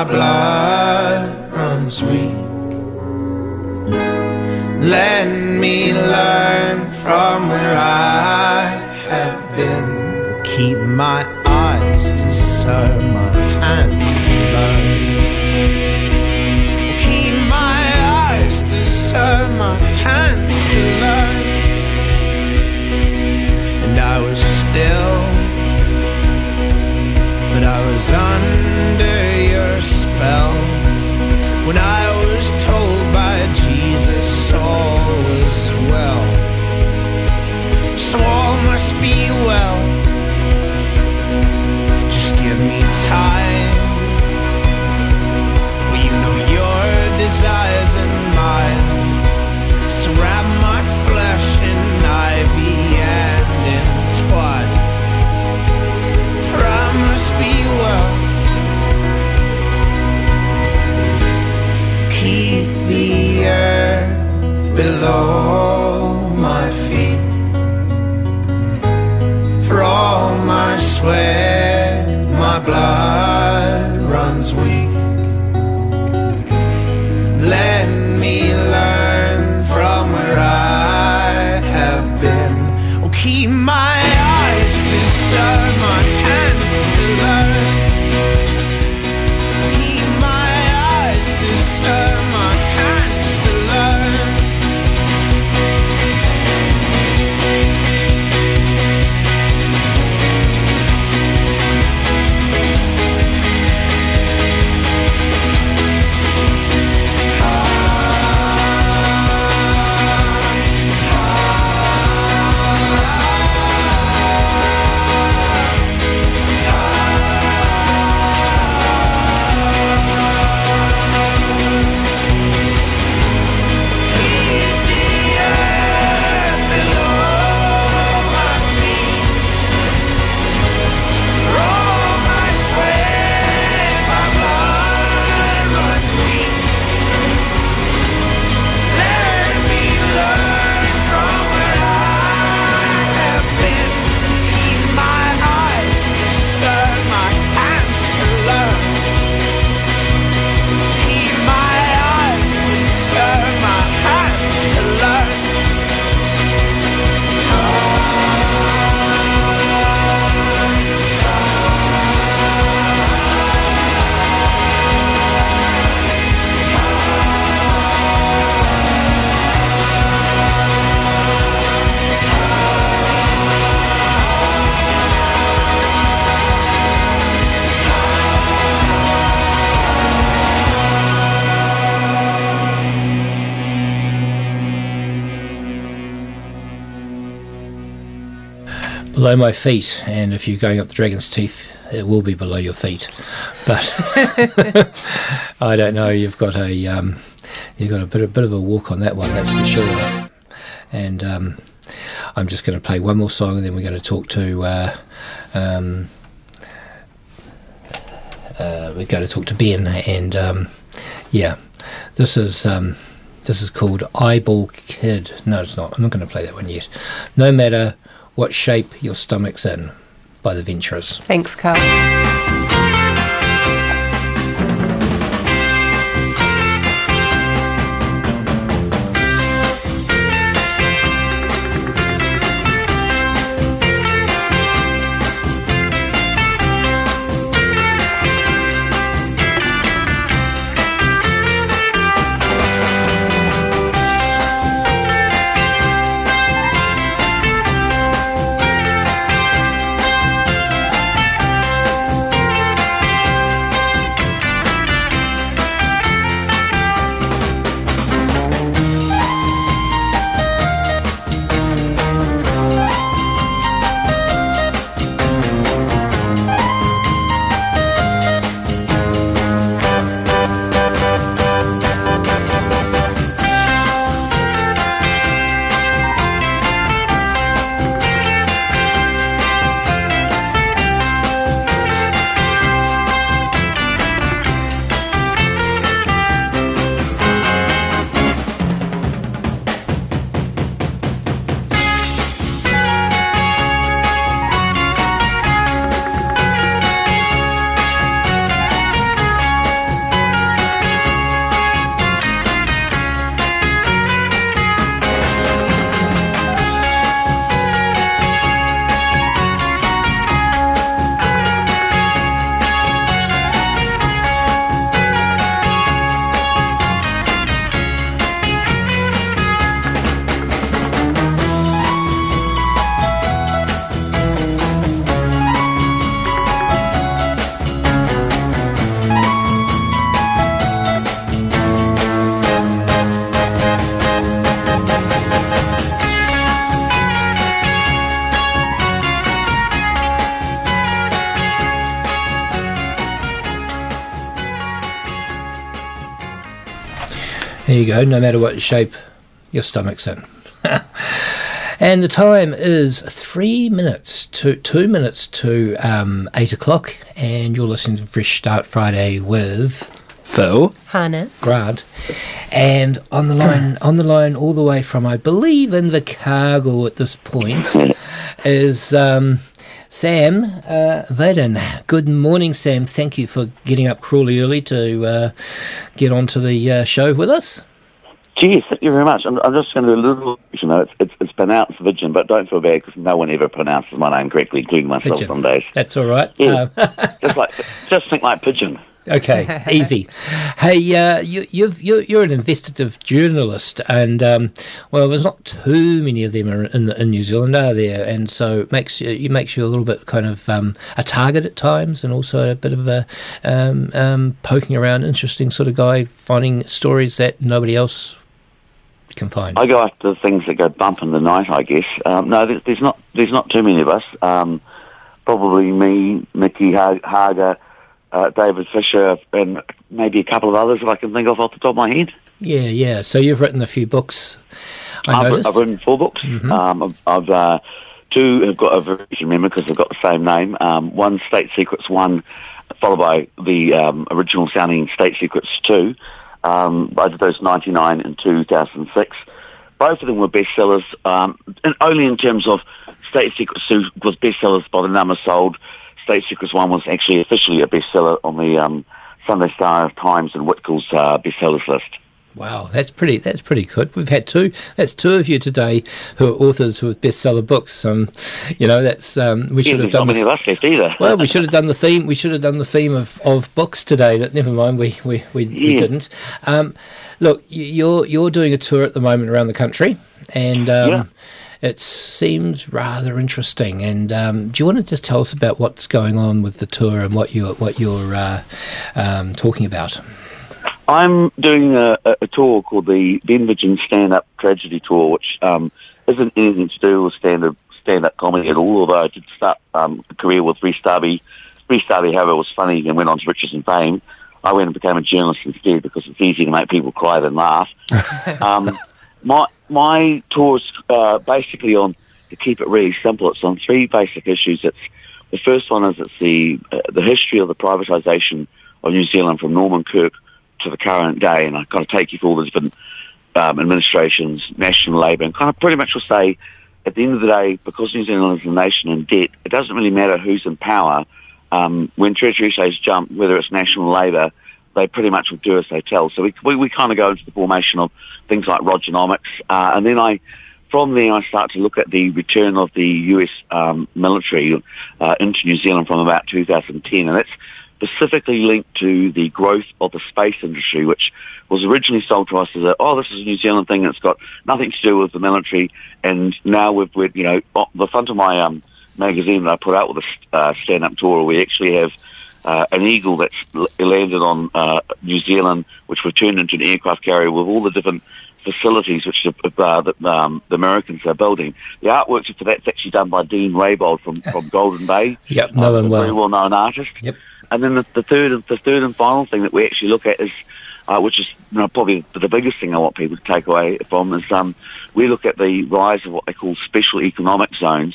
my blood runs weak. Let me learn from where I have been. Keep my eyes to serve, my hands to learn. Keep my eyes to serve, my hands When I below my feet, and if you're going up the Dragon's Teeth, it will be below your feet. But I don't know. You've got a um, you've got a bit a bit of a walk on that one, that's for sure. And um, I'm just going to play one more song, and then we're going to talk to. Uh, um, uh, we're going to talk to Ben, and um, yeah, this is um, this is called Eyeball Kid. No, it's not. I'm not going to play that one yet. No matter what shape your stomach's in, by the Venturers. Thanks, Carl. You go, no matter what shape your stomach's in. and the time is three minutes to two minutes to um, eight o'clock, and you're listening to Fresh Start Friday with Phil. Hannah. Grant. And on the line, on the line, all the way from I believe in the cargo at this point is um, Sam uh, Vaden. Good morning, Sam. Thank you for getting up cruelly early to uh, get onto the uh, show with us. Geez, thank you very much. I'm, I'm just going to do a little, you know, it's, it's, it's pronounced Vidgen, but don't feel bad because no one ever pronounces my name correctly, including myself Pigeon. some days. That's all right. Yeah. Um, just like, just think like pigeon. Okay, easy. Hey, uh, you, you've, you're, you're an investigative journalist, and um, well, there's not too many of them are in, in New Zealand, are there? And so it makes you, it makes you a little bit kind of um, a target at times, and also a bit of a um, um, poking around, interesting sort of guy, finding stories that nobody else can find. I go after the things that go bump in the night, I guess. Um, no, there's, there's not there's not too many of us. Um, probably me, Nicky Ha- Hager, uh, David Fisher, and maybe a couple of others that I can think of off the top of my head. Yeah, yeah. So you've written a few books. I I've. I've written four books. Mhm. Um, I've, I've uh, two have got a version, remember because they've got the same name. Um, one State Secrets one, followed by the um, original sounding State Secrets two. Um, both of those ninety nine and two thousand six. Both of them were bestsellers, um, and only in terms of State Secrets was bestsellers by the number sold. State Secrets one was actually officially a bestseller on the um, Sunday Star Times and Whitcoulls uh, bestsellers list. Wow, that's pretty. That's pretty good. We've had two. That's two of you today who are authors with bestseller books. Um, you know, that's um, we should have there's not done. many The, of us left either. well, we should have done the theme. We should have done the theme of, of books today. But never mind. We we, we, we Yeah. didn't. Um, look, you're you're doing a tour at the moment around the country, and um, Yeah. it seems rather interesting. And um, do you want to just tell us about what's going on with the tour and what you're what you're uh, um, talking about? I'm doing a, a tour called the Denvigen Stand Up Tragedy Tour, which um, isn't anything to do with stand up stand up comedy at all. Although I did start um, a career with Rhys Darby. Rhys Darby, however, was funny and went on to riches and fame. I went and became a journalist instead because it's easier to make people cry than laugh. um, my my tour is uh, basically on to keep it really simple. It's on three basic issues. It's the first one is it's the uh, the history of the privatisation of New Zealand from Norman Kirk to the current day, and I kind of take you through all the different um, administrations, national labour, and kind of pretty much will say at the end of the day, because New Zealand is a nation in debt, it doesn't really matter who's in power. Um, when Treasury says jump, whether it's national labour, they pretty much will do as they tell. So we, we, we kind of go into the formation of things like Rogernomics, uh, and then I, from there, I start to look at the return of the US um, military uh, into New Zealand from about 2010, and that's specifically linked to the growth of the space industry, which was originally sold to us as a, oh, this is a New Zealand thing, and it's got nothing to do with the military, and now we've, we've you know, on the front of my um, magazine that I put out with a uh, stand-up tour, we actually have uh, an eagle that's landed on uh, New Zealand, which we've turned into an aircraft carrier with all the different facilities which the, uh, the, um, the Americans are building. The artwork for that's actually done by Dean Raybold from, from Golden Bay. Yep, know him a very well. well-known artist. Yep. And then the, the third and the third and final thing that we actually look at is, uh, which is you know, probably the biggest thing I want people to take away from is um, we look at the rise of what they call special economic zones.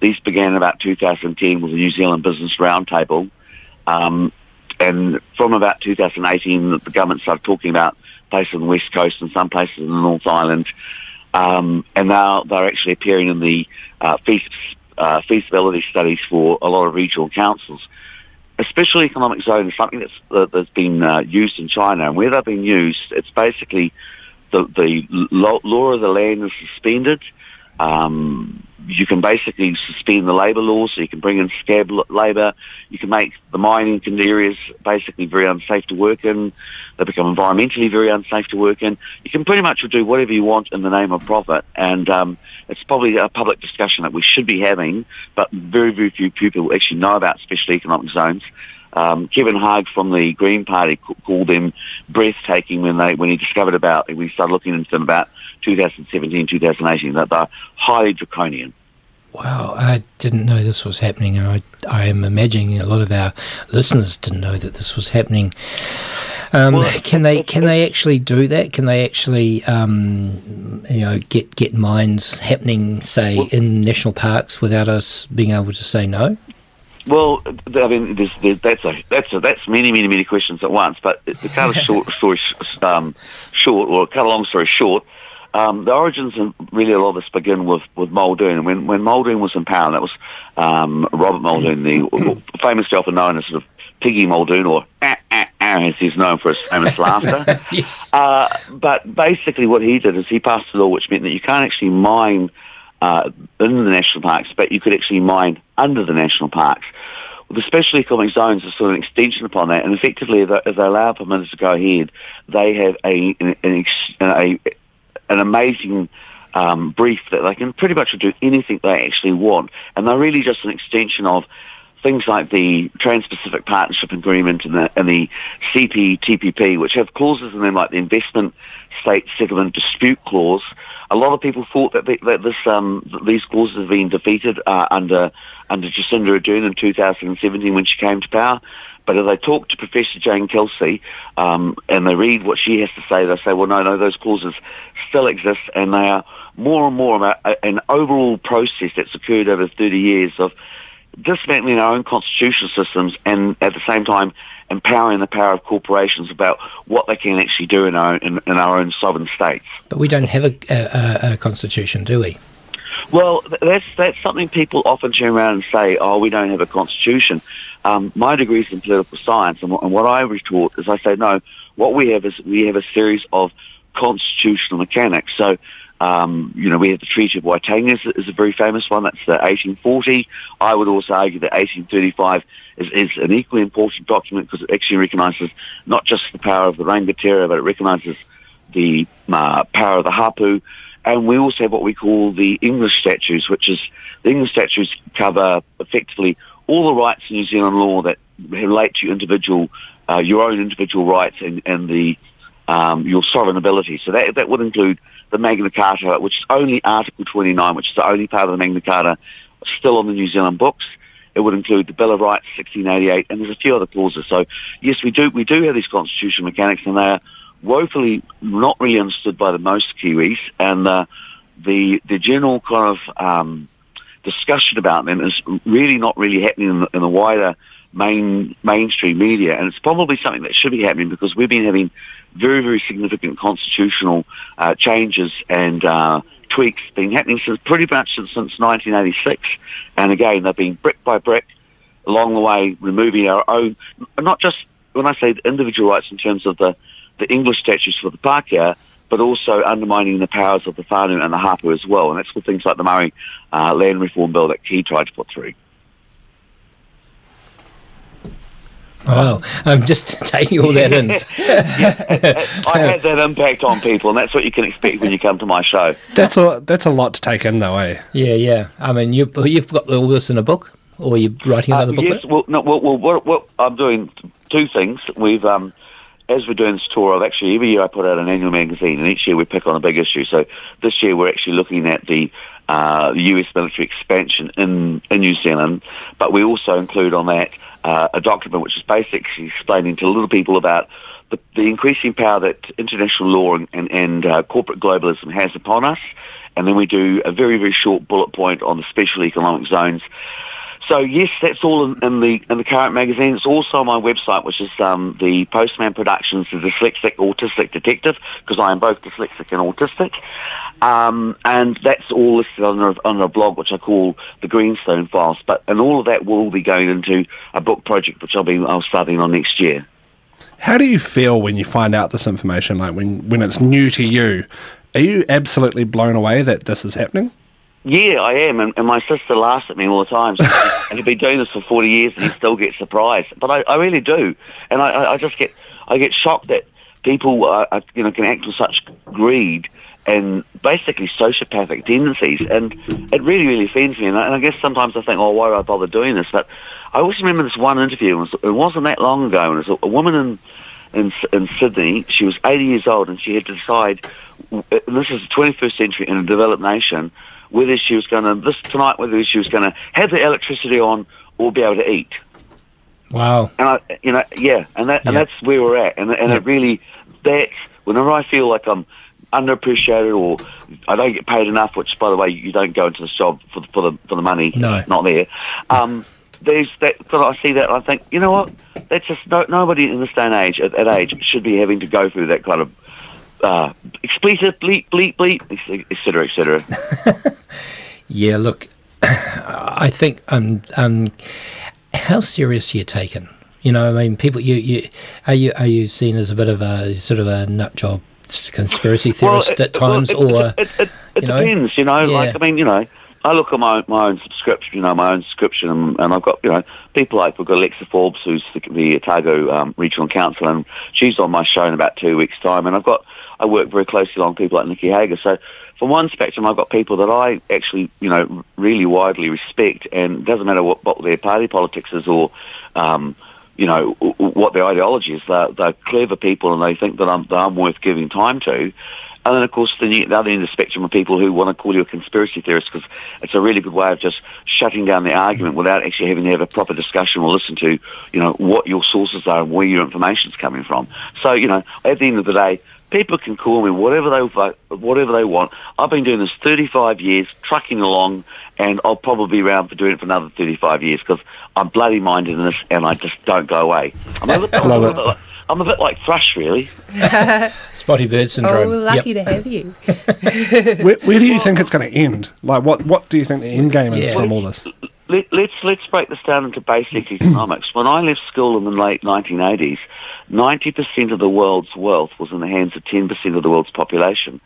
These began about 2010 with the New Zealand Business Roundtable. Um, and from about 2018, the government started talking about places on the west coast and some places in the North Island. Um, and now they're actually appearing in the uh, uh, feasibility studies for a lot of regional councils. A special economic zone is something that's, uh, that's been uh, used in China, and where they've been used, it's basically the, the law, law of the land is suspended. Um, you can basically suspend the labour laws, so you can bring in scab labour. You can make the mining areas basically very unsafe to work in. They become environmentally very unsafe to work in. You can pretty much do whatever you want in the name of profit, and um, it's probably a public discussion that we should be having, but very, very few people actually know about special economic zones. Um, Kevin Hague from the Green Party called them breathtaking when they when he discovered about when he started looking into them about 2017, 2018 that they're highly draconian. Wow, I didn't know this was happening, and I, I am imagining a lot of our listeners didn't know that this was happening. Um, Well, can they can they actually do that? Can they actually um, you know get get mines happening, say, in national parks without us being able to say no? Well, I mean, there's, there's, that's a that's a, that's many many many questions at once. But to cut a short story um, short, or cut a long story short, um, the origins of really a lot of this begin with with Muldoon. When when Muldoon was in power, and that was um, Robert Muldoon, the famously often known as sort of Piggy Muldoon or ah, ah, ah, as he's known for his famous laughter. yes. Uh, but basically, what he did is he passed a law which meant that you can't actually mine uh, in the national parks, but you could actually mine under the national parks. Well, the special economic zones are sort of an extension upon that, and effectively, if they, if they allow permitters to go ahead, they have a an, an, ex- a, an amazing um, brief that they can pretty much do anything they actually want, and they're really just an extension of things like the Trans-Pacific Partnership Agreement and the, and the CPTPP, which have clauses in them like the Investment State Settlement Dispute Clause. A lot of people thought that, that this um, that these clauses have been defeated uh, under under Jacinda Ardern in 2017 when she came to power. But as I talk to Professor Jane Kelsey um, and they read what she has to say, they say, well, no, no, those clauses still exist and they are more and more about an overall process that's occurred over 30 years of dismantling our own constitutional systems and at the same time empowering the power of corporations about what they can actually do in our, in, in our own sovereign states. But we don't have a, a, a- a constitution, do we? Well, that's that's something people often turn around and say, "Oh, we don't have a constitution." Um, my degree is in political science, and, and what I retort is, I say, "No, what we have is we have a series of constitutional mechanics." So, um, you know, we have the Treaty of Waitangi is, is a very famous one. That's the 1840. I would also argue that 1835 is, is an equally important document because it actually recognises not just the power of the Rangatira, but it recognises the uh, power of the hapu, and we also have what we call the English statutes, which is the English statutes cover effectively all the rights in New Zealand law that relate to your individual, uh, your own individual rights and, and the um, your sovereign ability. So that that would include the Magna Carta, which is only Article 29, which is the only part of the Magna Carta still on the New Zealand books. It would include the Bill of Rights, 1688, and there's a few other clauses. So yes, we do we do have these constitutional mechanics, and they are woefully not really understood by the most Kiwis, and uh, the the general kind of um, discussion about them is really not really happening in the, in the wider main mainstream media, and it's probably something that should be happening because we've been having very very significant constitutional uh, changes and uh, tweaks been happening since pretty much since, since 1986, and again they've been brick by brick along the way removing our own not just when I say individual rights in terms of the the English statutes for the Pākehā, but also undermining the powers of the whānau and the hapu as well. And that's with things like the Māori uh, Land Reform Bill that Key tried to put through. Wow, I'm just taking all that in. I had that impact on people, and that's what you can expect when you come to my show. That's a that's a lot to take in, though, eh? yeah, yeah. I mean, you, you've got all this in a book, or you're writing another Uh, book? yes, well, no, well, well what, what I'm doing two things. We've, um, as we're doing this tour, I've actually every year I put out an annual magazine, and each year we pick on a big issue. So this year we're actually looking at the uh, U.S. military expansion in in New Zealand, but we also include on that uh, a document which is basically explaining to little people about the, the increasing power that international law and, and, and uh, corporate globalism has upon us. And then we do a very, very short bullet point on the special economic zones. So yes, that's all in, in the in the current magazine. It's also on my website, which is um, the Postman Productions, the Dyslexic Autistic Detective, because I am both dyslexic and autistic. Um, and that's all listed on a, on a blog, which I call the Greenstone Files. But and all of that will be going into a book project, which I'll be I'll starting on next year. How do you feel when you find out this information? Like when when it's new to you, are you absolutely blown away that this is happening? Yeah, I am, and, and my sister laughs at me all the time. and he's been doing this for forty years, and he still gets surprised. But I, I really do, and I, I- just get I get shocked that people are, you know can act with such greed and basically sociopathic tendencies, and it really really offends me. And I, and I guess sometimes I think, oh, why do I bother doing this? But I always remember this one interview. It, was, it wasn't that long ago, and it was a, a woman in in, in Sydney. She was 80 years old, and she had to decide. And uh, this is the 21st century in a developed nation whether she was going to this tonight, whether she was going to have the electricity on or be able to eat. Wow. And I, you know, yeah, and that and Yeah. that's where we're at. And and Yeah. it really that's whenever I feel like I'm underappreciated or I don't get paid enough, which by the way you don't go into this job for the, for the for the money, No. not there. Um, there's that. But I see that and I think, you know what? That's just no, nobody in this day and age at that age should be having to go through that kind of uh, expletive bleep bleep bleep, etc., cetera, et cetera. Yeah, look, I think um, um, how serious are you're taken. You know, I mean, people. You, you are you are you seen as a bit of a sort of a nut job conspiracy theorist it- at times, well, or it, it, it, it you know? depends. You know, Yeah. like I mean, you know, I look at my my own subscription, you know, my own subscription, and, and I've got you know people like we've got Alexa Forbes, who's the, the Otago um, regional council, and she's on my show in about two weeks' time, and I've got I work very closely along people like Nicky Hager, so. From one spectrum, I've got people that I actually, you know, really widely respect, and it doesn't matter what, what their party politics is or, um, you know, what their ideology is. They're, they're clever people, and they think that I'm, that I'm worth giving time to. And then, of course, the, the other end of the spectrum are people who want to call you a conspiracy theorist because it's a really good way of just shutting down the argument without actually having to have a proper discussion or listen to, you know, what your sources are and where your information's coming from. So, you know, at the end of the day, people can call me whatever they whatever they want. I've been doing this 35 years, trucking along, and I'll probably be around for doing it for another 35 years because I'm bloody minded in this and I just don't go away. I'm a bit, I'm a Love bit like, I'm a bit like Thrush, really. spotty bird syndrome. Oh, lucky to have you. Where, where do you think it's going to end? Like, what what do you think the end game is Yeah. from all this? Let, let's let's break this down into basic economics. When I left school in the late 1980s, 90% of the world's wealth was in the hands of 10% of the world's population.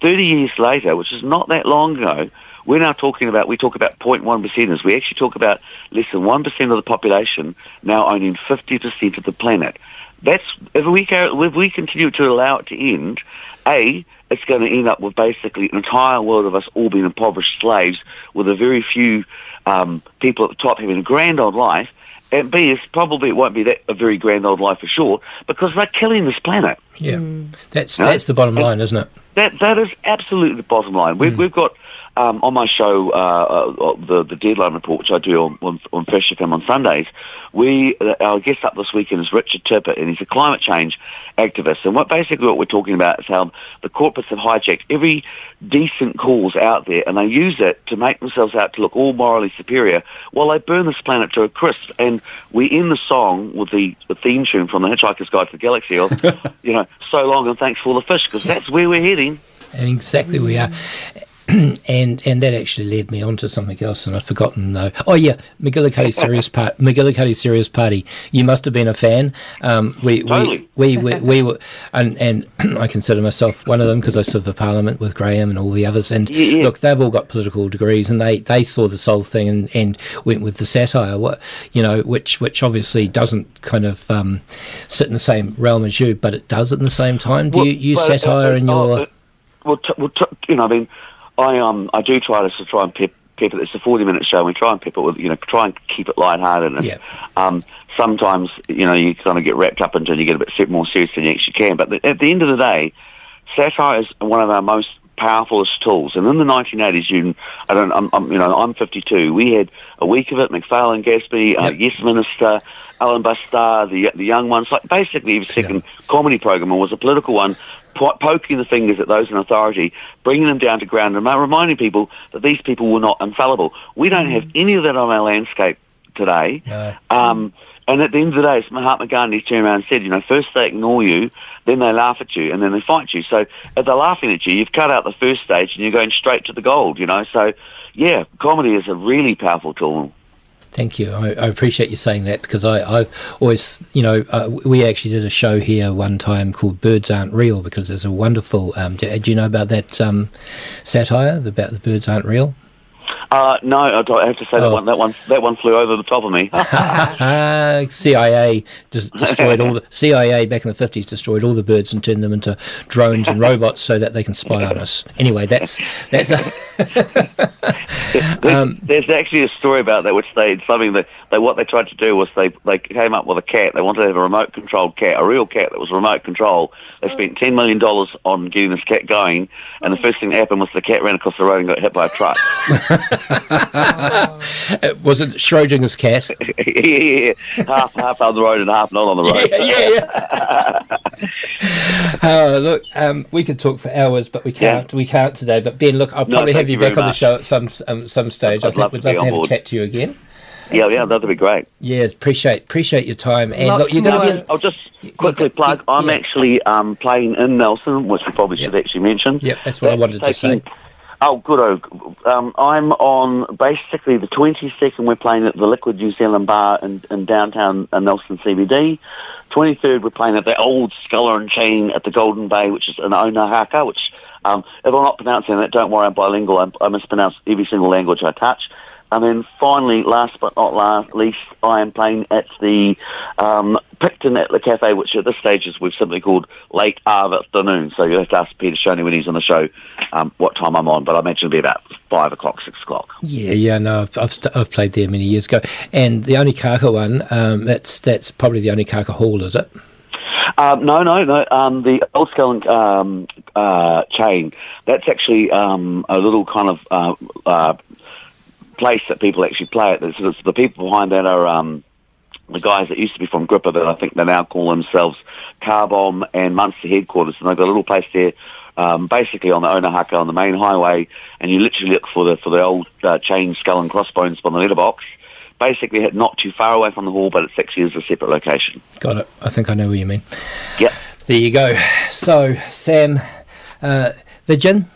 30 years later, which is not that long ago, we're now talking about, we talk about 0.1 percenters. We actually talk about less than 1% of the population now owning 50% of the planet. That's, if we, go, if we continue to allow it to end, A, it's going to end up with basically an entire world of us all being impoverished slaves with a very few um, people at the top having a grand old life. And B, it's probably it won't be that a very grand old life for sure because they're killing this planet. Yeah, that's No? that's the bottom line, isn't it? That that is absolutely the bottom line. We've, we've got um, on my show uh, uh, the the deadline report, which I do on on, on Fresh FM on Sundays. We uh, our guest up this weekend is Richard Tippett, and he's a climate change activist. And what basically what we're talking about is how the corporates have hijacked every decent cause out there, and they use it to make themselves out to look all morally superior, while they burn this planet to a crisp. And we end the song with the, the theme tune from the Hitchhiker's Guide to the Galaxy of, you know, so long and thanks for the fish, because that's where we're heading. Exactly, we are. and and that actually led me on to something else, and I've forgotten though. Oh yeah, McGillicuddy Serious Part, McGillicuddy Serious Party. You must have been a fan. Um, we, Totally. we, we we we were, and and I consider myself one of them because I served for Parliament with Graham and all the others. And Yeah, yeah. look, they've all got political degrees, and they, they saw this whole thing and, and went with the satire. What you know, which which obviously doesn't kind of um, sit in the same realm as you, but it does at the same time. Do Well, you use well, satire uh, in uh, your? uh, well, t- well t- you know, I mean, I um, I do try to, try and pep, pep it. It's a forty-minute show. and We try and pep it with, you know, try and keep it lighthearted. And, Yeah. Um, sometimes, you know, you kind of get wrapped up and you get a bit more serious than you actually can. But the, at the end of the day, satire is one of our most powerfulest tools. And in the 1980s, you, I don't, I'm, I'm, you know, I'm 52. We had a week of it. McPhail and Gadsby, uh, Yes Minister, Alan Bastar, the the young ones. Like basically, every second comedy program was a political one, poking the fingers at those in authority, bringing them down to ground, and reminding people that these people were not infallible. We don't have any of that on our landscape today. No. Um, and at the end of the day, Mahatma Gandhi turned around and said, you know, first they ignore you, then they laugh at you, and then they fight you. So if they're laughing at you, you've cut out the first stage and you're going straight to the gold, you know. So, yeah, comedy is a really powerful tool. Thank you. I, I appreciate you saying that because I, I've always, you know, uh, we actually did a show here one time called "Birds Aren't Real" because there's a wonderful. Um, do, do you know about that um, satire about the birds aren't real? Uh, no, I have to say that Oh. one, that one, that one flew over the top of me. CIA just destroyed all the CIA back in the fifties destroyed all the birds and turned them into drones and robots so that they can spy on us. Anyway, that's that's a, There's, there's actually a story about that, which they something that they what they tried to do was they they came up with a cat. They wanted to have a remote controlled cat, a real cat that was remote control. They spent ten million dollars on getting this cat going, and the first thing that happened was the cat ran across the road and got hit by a truck. was it Schrodinger's cat? yeah, half half on the road and half not on the road. yeah, yeah. uh, look, um, we could talk for hours, but we can't. We can't today. But Ben, look, I'll No, probably have you you back very on the show at some um, some stage. I I'd think love we'd love be to on have a chat to you again. Yeah, yeah, that'd be great. Yes, appreciate appreciate your time. And Lots look, you're going to be. I'll just quickly yeah, plug. I'm yeah. actually um, playing in Nelson, which we probably should Yep. actually mention. Yep, that's what I wanted to say. Oh, good. Um, I'm on basically the 22nd. We're playing at the Liquid New Zealand Bar in, in downtown uh, Nelson CBD. 23rd, we're playing at the old Sculler and Chain at the Golden Bay, which is in Onekaka. Which, um, if I'm not pronouncing it, don't worry, I'm bilingual. I, I mispronounce every single language I touch. And then finally, last but not last, least, I am playing at the um, Picton at the cafe, which at this stage is we've simply called late afternoon. So you'll have to ask Peter Shoney when he's on the show um, what time I'm on, but I imagine it'll be about five o'clock, six o'clock. Yeah, yeah, no, I've I've, st- I've played there many years ago, and the Onekaka one, um, that's that's probably the Onekaka hall, is it? Um, no, no, no. Um, the Old and um, uh, chain. That's actually um, a little kind of uh, uh, place that people actually play it's the people behind that are um, the guys that used to be from Gripper that I think they now call themselves Carbomb and Munster headquarters. And they've got a little place there. Um, basically on the Onekaka on the main highway, and you literally look for the for the old uh, chain skull and crossbones on the letterbox. Basically, not too far away from the hall, but it's actually is a separate location. Got it. I think I know what you mean. Yep. There you go. So, Sam, uh, the gin.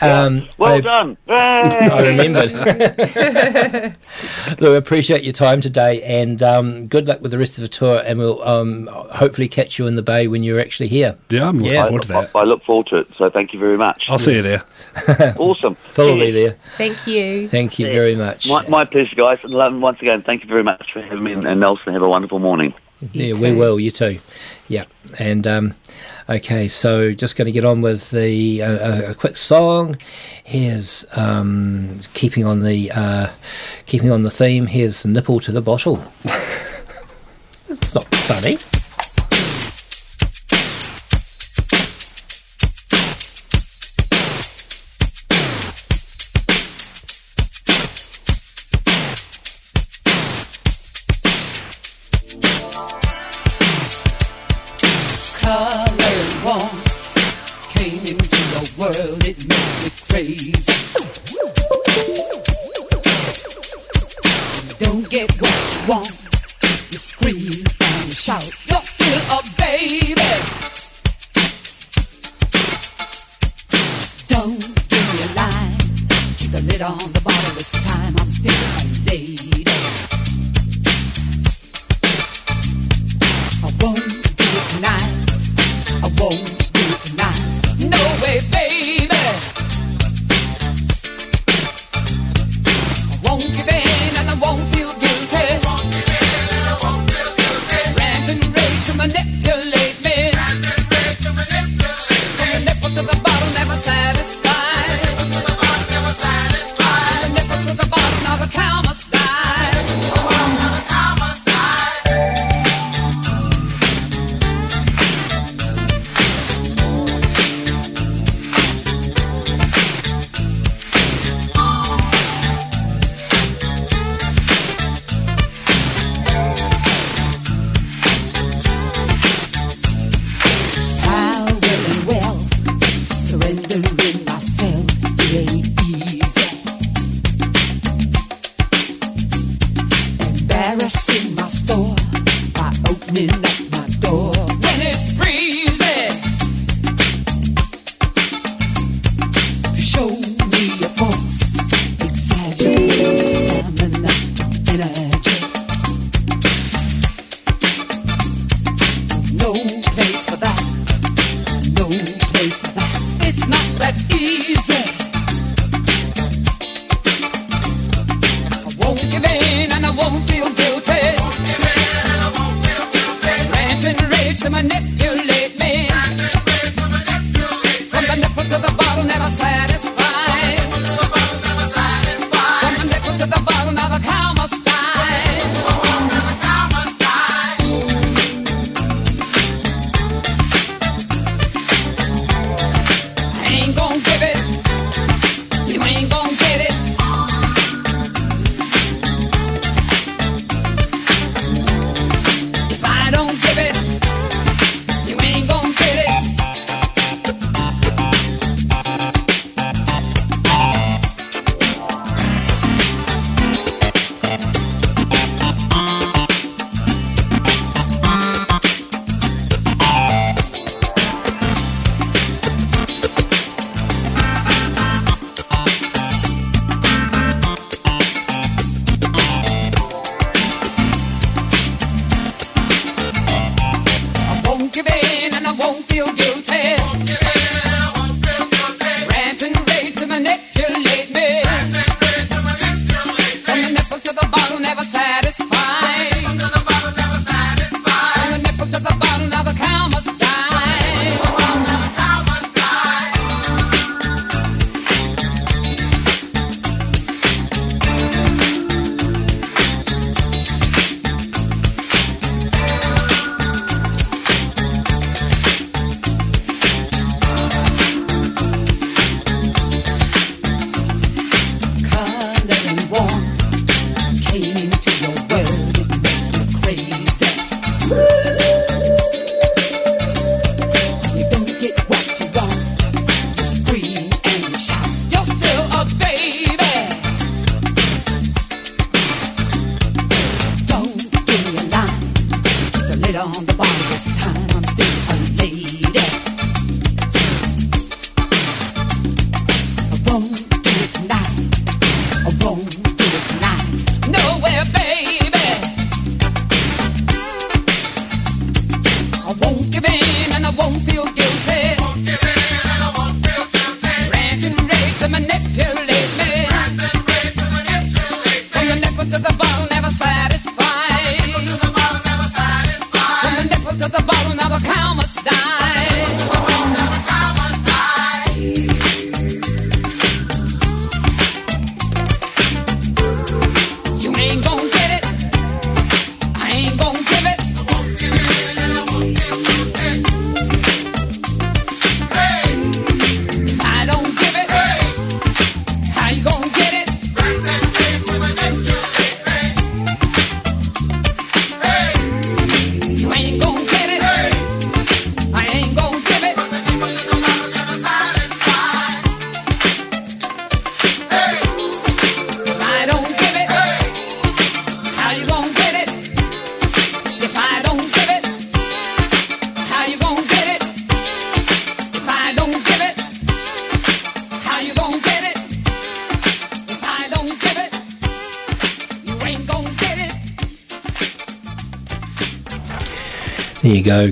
Um, Well I, done. I remembered. Look, I appreciate your time today, and um, good luck with the rest of the tour. And we'll um, hopefully catch you in the bay when you're actually here. Yeah, I'm looking Yeah. forward to I, that. I look forward to it. So thank you very much. I'll see you there. Awesome. Phil will be there. Thank you. Thank you very much. My, my pleasure, guys. And once again, thank you very much for having me. And Nelson, have a wonderful morning. Yeah, we will. You too. Yeah. And um, okay, so just going to get on with the uh, a, a quick song. Here's um, keeping on the uh, keeping on the theme. Here's nipple to the bottle. it's not funny.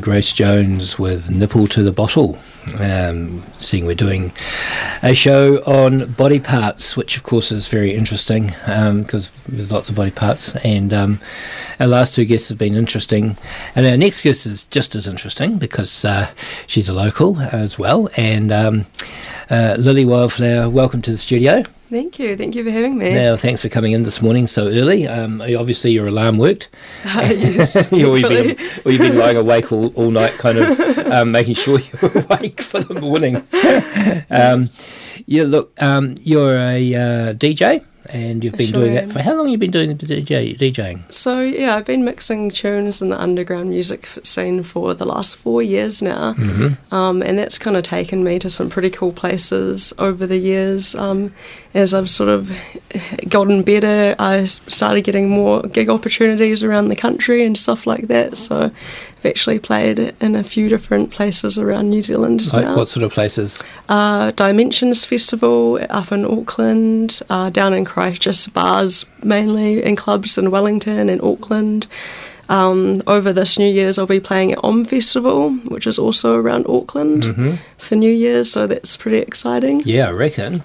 Grace Jones with Nipple to the Bottle. Um, seeing we're doing a show on body parts, which of course is very interesting because there's lots of body parts. And um, our last two guests have been interesting. And our next guest is just as interesting because uh, she's a local as well. And um, uh, Lily Wildflower, welcome to the studio. Thank you. Thank you for having me. Now, thanks for coming in this morning so early. Um, obviously, your alarm worked. Ah, yes, You- you've, been, well, you've been lying awake all, all night, kind of um, making sure you're awake for the morning. Um, yeah, look, um, you're a uh, DJ, and you've been sure doing that for how long? You've been doing the DJ, DJing? So yeah, I've been mixing tunes in the underground music scene for the last four years now, Mhm. um, and that's kind of taken me to some pretty cool places over the years. Um, as I've sort of gotten better, I started getting more gig opportunities around the country and stuff like that. So I've actually played in a few different places around New Zealand Like now. what sort of places? Uh, Dimensions Festival up in Auckland, uh, down in Christchurch, bars mainly, and clubs in Wellington and Auckland. Um, over this New Year's, I'll be playing at Om Festival, which is also around Auckland Mhm. For New Year's, so that's pretty exciting. Yeah, I reckon.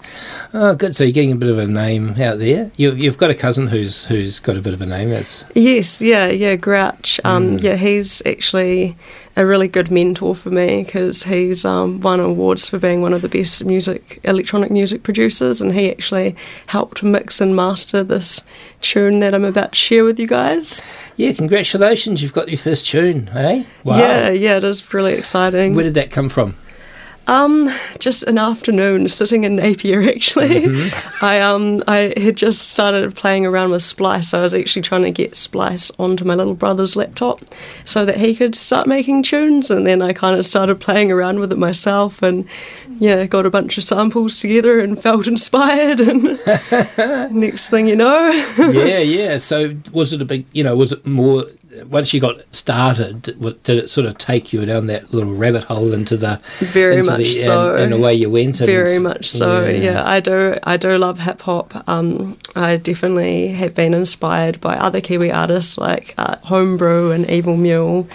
Oh, good. So you're getting a bit of a name out there. You, you've got a cousin who's who's got a bit of a name. That's Yes, yeah, yeah, Grouch. Um, Mm. Yeah, he's actually a really good mentor for me because he's um, won awards for being one of the best music, electronic music producers, and he actually helped mix and master this tune that I'm about to share with you guys. yeah. Congratulations, you've got your first tune, eh? Wow. Yeah, yeah, it is really exciting. Where did that come from? Um, just an afternoon sitting in Napier. Actually, Mm-hmm. I um I had just started playing around with Splice. I was actually trying to get Splice onto my little brother's laptop so that he could start making tunes, and then I kind of started playing around with it myself, and yeah, got a bunch of samples together and felt inspired, and next thing you know, yeah, yeah. So was it a big? You know, was it more? Once you got started, did it sort of take you down that little rabbit hole into the Very into much the, so. and, and away you went? and- Very much so. Yeah. I do. I do love hip hop. Um, I definitely have been inspired by other Kiwi artists like uh, Homebrew and Evil Mule.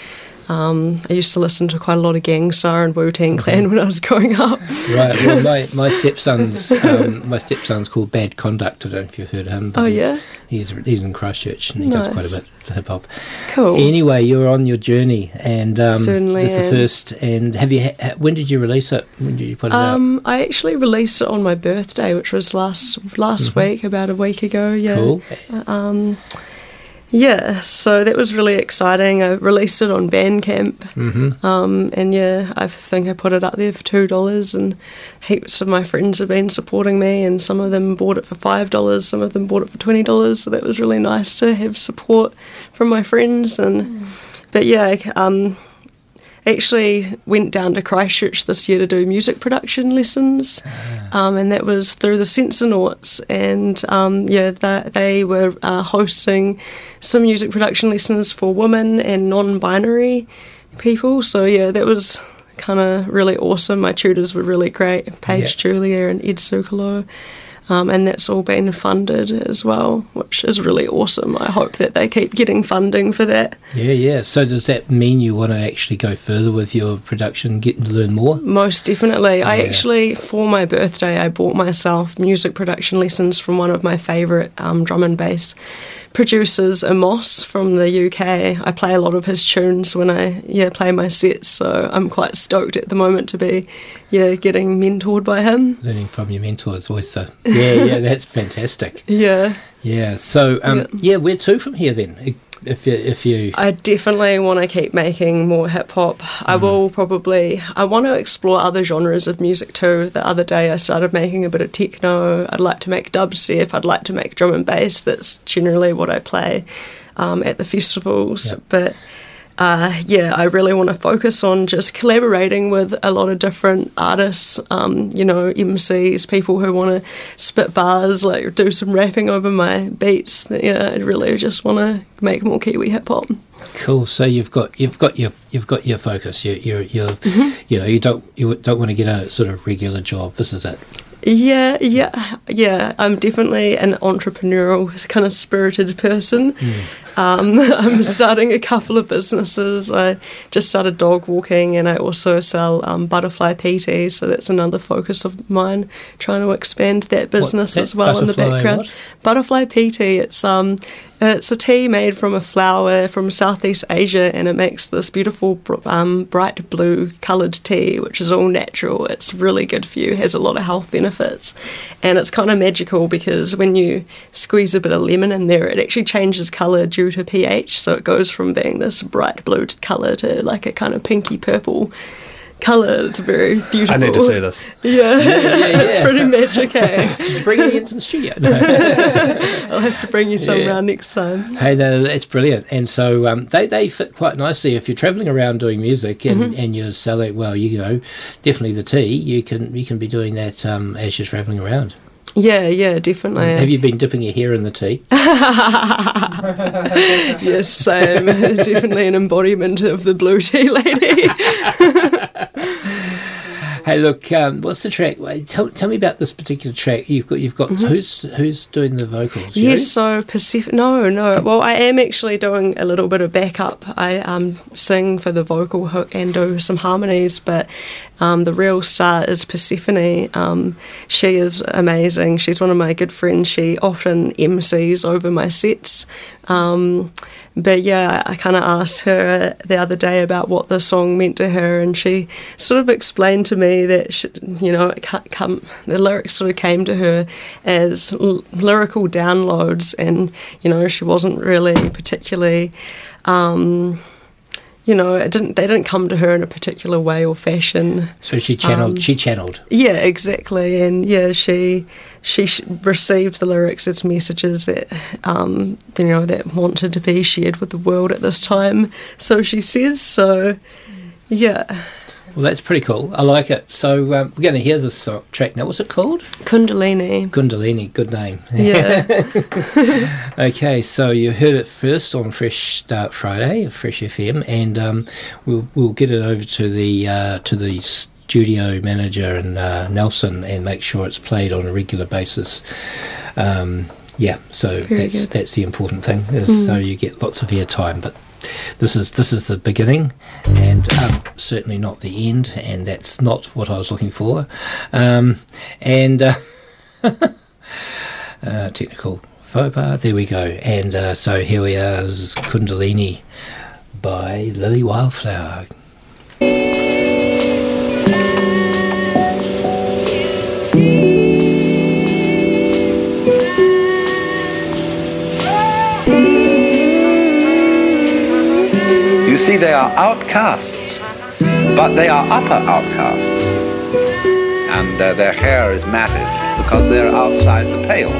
Um, I used to listen to quite a lot of Gang Starr and Wu Tang Clan when I was growing up. Right. Well, my, my stepson's um, my stepson's called Bad Conduct. I don't know if you've heard of him. but Oh, he's- yeah? He's he's in Christchurch and he does quite a bit for hip hop. Cool. Anyway, you're on your journey, and um, Certainly this is the first. And have you? Ha- when did you release it? When did you put it out? Um, I actually released it on my birthday, which was last last week, about a week ago. Yeah. Cool. Um, yeah, so that was really exciting. I released it on Bandcamp, Mhm. um, and yeah, I think I put it up there for two dollars, and heaps of my friends have been supporting me, and some of them bought it for five dollars, some of them bought it for twenty dollars. So that was really nice to have support from my friends, and but yeah, um, actually went down to Christchurch this year to do music production lessons, um, and that was through the Sensornauts. And um, yeah, that they were uh, hosting some music production lessons for women and non-binary people. So yeah, that was kind of really awesome. My tutors were really great, Paige. Julia and Ed Sukalo. Um, and that's all been funded as well, which is really awesome. I hope that they keep getting funding for that. Yeah, yeah. So does that mean you want to actually go further with your production, get to learn more? Most definitely. I actually, for my birthday, I bought myself music production lessons from one of my favourite um, drum and bass producers, Amos from the UK. I play a lot of his tunes when I yeah play my sets, so I'm quite stoked at the moment to be yeah getting mentored by him. Learning from your mentor is always so. Yeah, yeah. That's fantastic. Yeah. Yeah. So, um, yeah. where to from here then? If you, if you, I definitely want to keep making more hip hop. I will probably. I want to explore other genres of music too. The other day I started making a bit of techno. I'd like to make dubstep. I'd like to make drum and bass. That's generally what I play um, at the festivals. But uh, yeah, I really want to focus on just collaborating with a lot of different artists, um, you know, MCs, people who want to spit bars, like do some rapping over my beats. Yeah, I really just want to make more Kiwi hip hop. Cool. So you've got you've got your you've got your focus. You you you Mm-hmm. you know you don't you don't want to get a sort of regular job. This is it. Yeah, yeah, yeah. I'm definitely an entrepreneurial kind of spirited person. Um, I'm starting a couple of businesses. I just started dog walking, and I also sell um, butterfly pea tea. So that's another focus of mine, trying to expand that business that as well in the background. what? Butterfly pea tea. It's um, it's a tea made from a flower from Southeast Asia, and it makes this beautiful um, bright blue coloured tea, which is all natural. It's really good for you. Has a lot of health benefits, and it's kind of magical because when you squeeze a bit of lemon in there, it actually changes colour due to pH. So it goes from being this bright blue colour to like a kind of pinky purple colour. It's very beautiful. I need to see this. Yeah, yeah, it's yeah. pretty magic, eh? Bring it into the studio. No. I'll have to bring you some Yeah. round next time. Hey, no, that's brilliant. And so um, they, they fit quite nicely. If you're travelling around doing music and, Mhm. and you're selling, well, you know, definitely the tea. You can you can be doing that um, as you're travelling around. Yeah, yeah, definitely. Have you been dipping your hair in the tea? yes, same. Definitely an embodiment of the blue tea lady. Hey, look, um, what's the track? Wait, Tell, tell me about this particular track. You've got you've got Mhm. who's who's doing the vocals? You? Yes, so Pacific. No, no. Well, I am actually doing a little bit of backup. I um, sing for the vocal hook and do some harmonies, but um, the real star is Persephone. Um, she is amazing. She's one of my good friends. She often MCs over my sets. Um, but yeah, I kind of asked her the other day about what the song meant to her, and she sort of explained to me that she, you know come the lyrics sort of came to her as l- lyrical downloads, and you know she wasn't really particularly. Um, you know, it didn't. They didn't come to her in a particular way or fashion. So she channeled. Um, she channeled. Yeah, exactly. And yeah, she she received the lyrics as messages that um, you know that wanted to be shared with the world at this time. So she says. So yeah, Well, that's pretty cool. I like it. So um, we're going to hear this song, track now. What's it called? Kundalini. Kundalini. Good name. Yeah. okay, so you heard it first on Fresh Start Friday, Fresh FM, and um, we'll we'll get it over to the uh, to the studio manager and uh, Nelson and make sure it's played on a regular basis. Um, yeah, so Very that's good. that's the important thing is Mm. so you get lots of airtime, but. This is this is the beginning, and um, certainly not the end, and that's not what I was looking for. Um, and uh, uh, technical faux pas. There we go. And uh, so here we are. This is Kundalini by Lily Wildflower. See, they are outcasts, but they are upper outcasts. And uh, their hair is matted because they're outside the pale.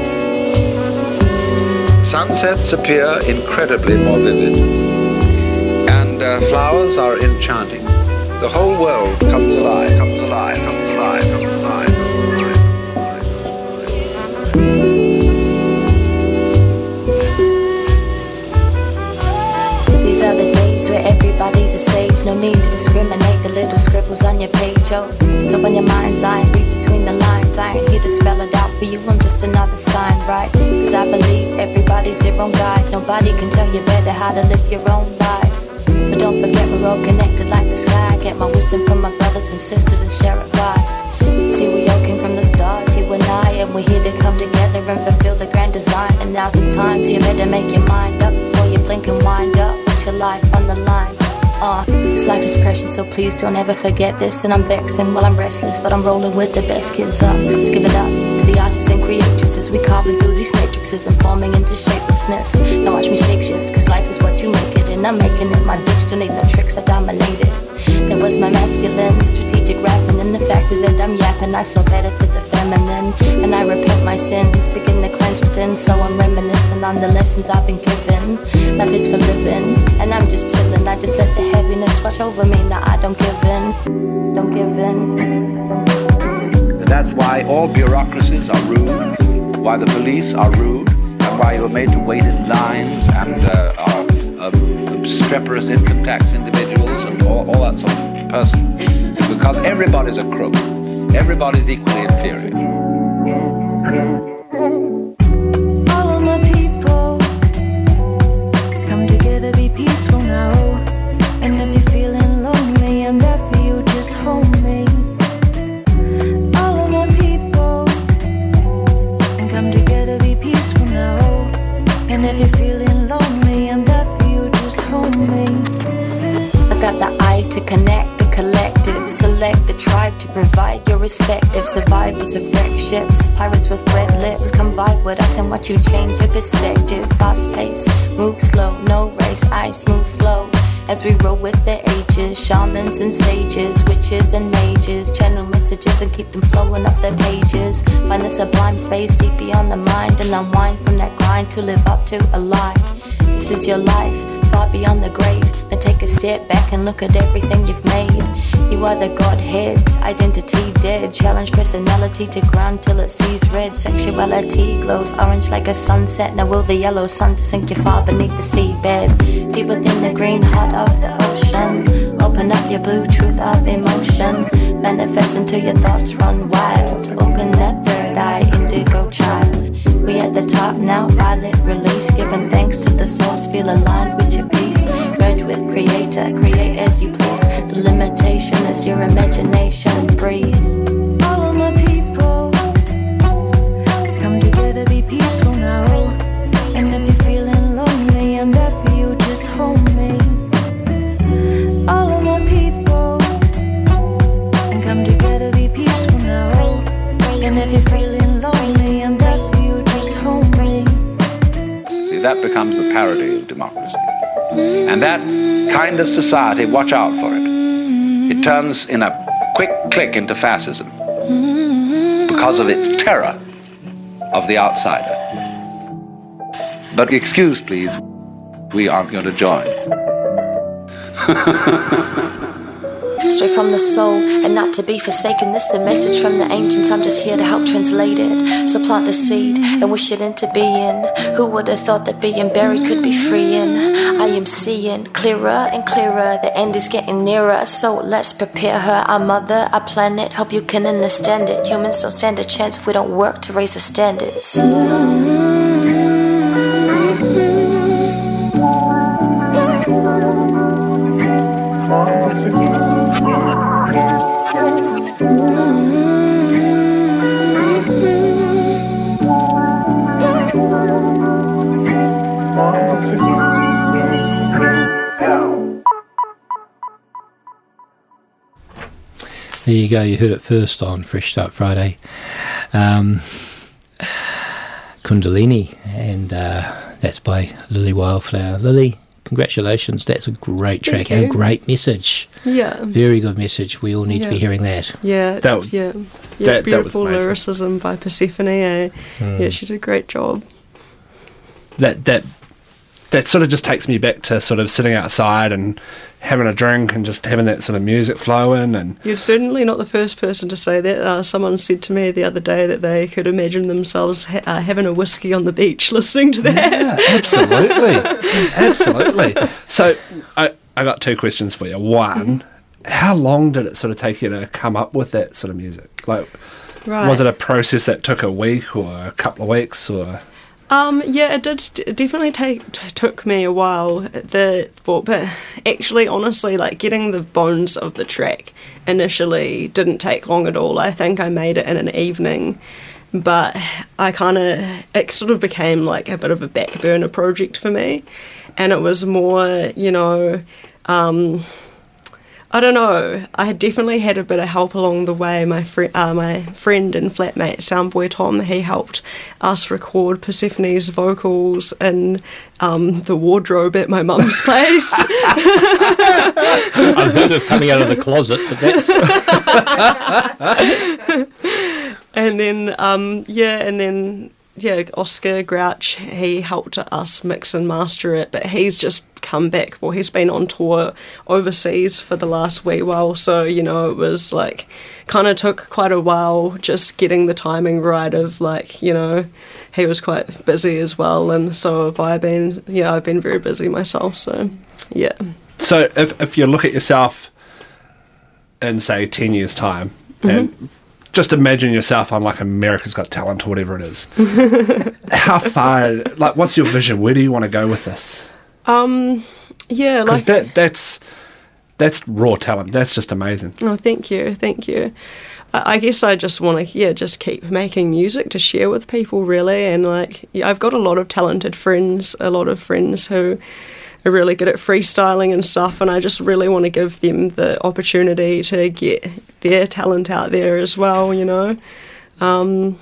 Sunsets appear incredibly more vivid, and uh, flowers are enchanting. The whole world comes alive, comes alive, comes alive, No need to discriminate the little scribbles on your page. Oh, so when your mind's eye, read between the lines. I ain't here to spell it out for you. I'm just another sign, right? Cause I believe everybody's their own guide. Nobody can tell you better how to live your own life. But don't forget we're all connected like the sky. I get my wisdom from my brothers and sisters and share it wide. See, we all came from the stars, you and I, and we're here to come together and fulfill the grand design. And now's the time, so you better make your mind up before you blink and wind up. Put your life on the line. Uh, this life is precious, so please don't ever forget this. And I'm vexing while I'm restless, but I'm rolling with the best kids up. So give it up to the artists and creatresses. We carving through these matrices and forming into shapelessness. Now watch me shapeshift, cause life is what you make it. And I'm making it my bitch, don't need no tricks, I dominate it. There was my masculine, strategic rapping, and the fact is that I'm yapping. I flow better to the feminine, and I repent my sins, begin to cleanse within. So I'm reminiscing on the lessons I've been given. Life is for living, and I'm just chilling. I just let the heaviness wash over me. Now I don't give in, don't give in. And that's why all bureaucracies are rude, why the police are rude, and why you're made to wait in lines and uh, are uh, obstreperous income tax individuals and all, all that sort of person. Because everybody's a crook. Everybody's equally inferior. Select the tribe to provide your respective survivors of wreck ships, pirates with red lips. Come vibe with us and watch you change your perspective. Fast pace, move slow, no race, I smooth flow. As we roll with the ages, shamans and sages, witches and mages, channel messages and keep them flowing off their pages. Find the sublime space deep beyond the mind and unwind from that grind to live up to a lie. This is your life, far beyond the grave. Now take a step back and look at everything you've made. You are the Godhead, identity dead. Challenge personality to ground till it sees red. Sexuality glows orange like a sunset. Now will the yellow sun to sink you far beneath the seabed. Deep within the green heart of the ocean. Open up your blue truth of emotion. Manifest until your thoughts run wild. Open that eye, indigo child. We at the top now, violet release. Giving thanks to the source, feel aligned with your peace. Merge with creator, create as you please. The limitation is your imagination. Breathe. Becomes the parody of democracy. And that kind of society, watch out for it. It turns in a quick click into fascism because of its terror of the outsider. But excuse, please, we aren't going to join. Straight from the soul and not to be forsaken. This the message from the ancients. I'm just here to help translate it. So plant the seed and wish it into being. Who would have thought that being buried could be freeing? I am seeing clearer and clearer. The end is getting nearer. So let's prepare her, our mother, our planet. Hope you can understand it. Humans don't stand a chance if we don't work to raise the standards. There you go. You heard it first on Fresh Start Friday. Um, Kundalini, and uh, that's by Lily Wildflower. Lily, congratulations. That's a great track and a great message. Yeah. Very good message. We all need to be hearing that. Yeah, That- yeah, yeah. that- that was beautiful amazing. lyricism by Persephone. Eh? Mm. Yeah, she did a great job. that that that sort of just takes me back to sort of sitting outside and having a drink and just having that sort of music flowing and You're certainly not the first person to say that. Uh, someone said to me the other day that they could imagine themselves ha- uh, having a whiskey on the beach listening to that. yeah, absolutely absolutely so i i got two questions for you one how long did it sort of take you to come up with that sort of music like Right. was it a process that took a week or a couple of weeks or Um, yeah, it did definitely take took me a while. The but actually, honestly, like getting the bones of the track initially didn't take long at all. I think I made it in an evening, but I kind of it sort of became like a bit of a back burner project for me, and it was more, you know. Um, I don't know. I had definitely had a bit of help along the way. My friend, uh, my friend and flatmate Soundboy Tom, he helped us record Persephone's vocals in um, the wardrobe at my mum's place. I've heard of coming out of the closet, but that's and then um, yeah, and then yeah, Oscar Grouch he helped us mix and master it, but he's just come back. Well, he's been on tour overseas for the last wee while, so you know it was like kind of took quite a while just getting the timing right. Of like you know he was quite busy as well, and so have I been. Yeah, I've been very busy myself. So yeah. so if if you look at yourself in say 10 years time mm-hmm. and just imagine yourself on like America's Got Talent or whatever it is. How far like what's your vision? Where do you want to go with this? Um. Yeah. Like. that that's that's raw talent. That's just amazing. Oh, thank you, thank you. I I guess I just want to, yeah, just keep making music to share with people, really. And like, yeah, I've got a lot of talented friends, a lot of friends who are really good at freestyling and stuff. And I just really want to give them the opportunity to get their talent out there as well, you know? Um,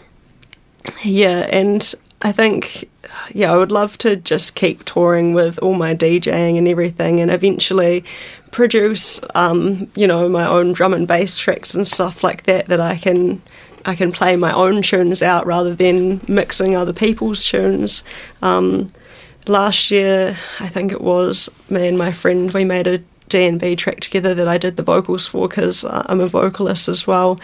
yeah, and I think, yeah, I would love to just keep touring with all my DJing and everything, and eventually produce, um, you know, my own drum and bass tracks and stuff like that that I can. I can play my own tunes out rather than mixing other people's tunes. Um, last year, I think it was me and my friend, we made a D&B track together that I did the vocals for because I'm a vocalist as well,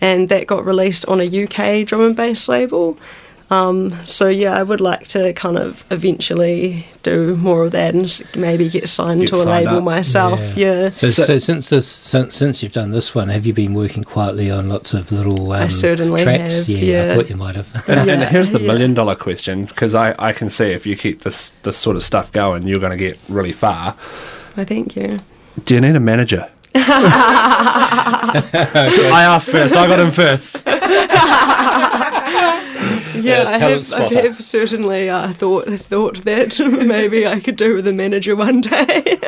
and that got released on a UK drum and bass label. Um, so yeah, I would like to kind of eventually do more of that and maybe get signed Get to a signed label up. myself. Yeah. So, so, since this since, since you've done this one, have you been working quietly on lots of little um, I certainly tracks? have, yeah, yeah. I thought you might have. And, and here's the yeah. million dollar question because I, I can see if you keep this, this sort of stuff going, you're going to get really far. I thank you. Do you need a manager? I asked first. I got him first. Yeah, I talent have, I have, certainly uh, thought thought that maybe I could do with a manager one day.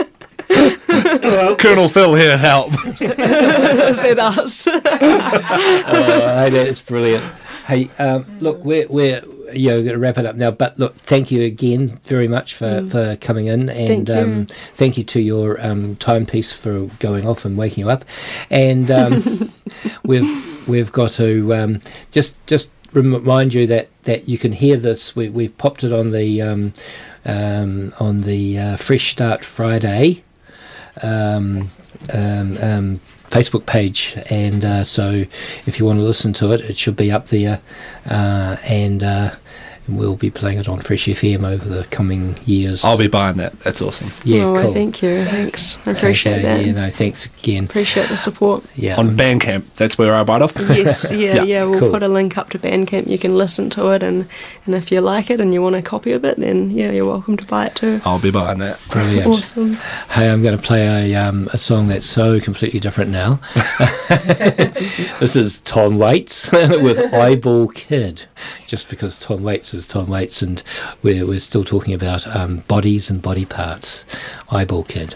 Colonel Phil here, help. Is that us? oh, hey, that's brilliant. Hey, um, look, we're we're you know, going to wrap it up now. But look, thank you again very much for, Mm. for coming in, and Thank you. Um, thank you to your um, timepiece for going off and waking you up. And um, we've we've got to um, just just remind you that, that you can hear this. We, we've popped it on the um, um, on the uh, Fresh Start Friday um, um, um, Facebook page, and uh, so if you want to listen to it, it should be up there, uh, and uh, we'll be playing it on Fresh FM over the coming years. I'll be buying that. That's awesome. Yeah, oh, cool. thank you. Thanks. I appreciate Okay, that. Yeah, no, thanks again. Appreciate the support. Yeah, On Bandcamp, that's where I bite off. Yes, yeah, yeah. We'll cool. put a link up to Bandcamp. You can listen to it, and, and if you like it and you want a copy of it, then yeah, you're welcome to buy it too. I'll be buying that. Brilliant. Awesome. Hey, I'm going to play a um, a song that's so completely different now. this is Tom Waits with Eyeball Kid, just because Tom Waits is Tom Waits, and we're we're still talking about um, bodies and body parts. Eyeball Kid.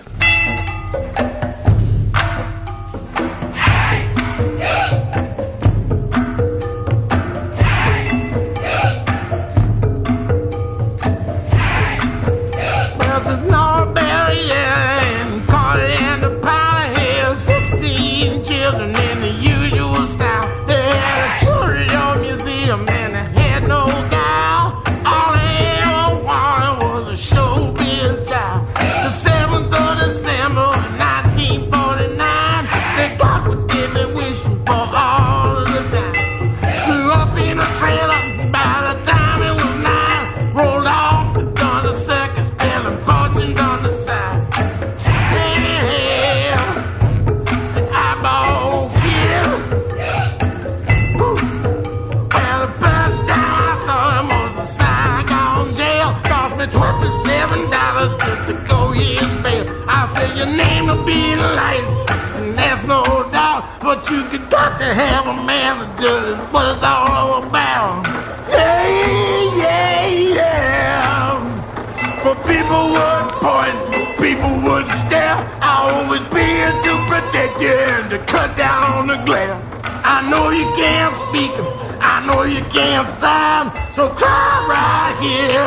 Can't sign. So cry right here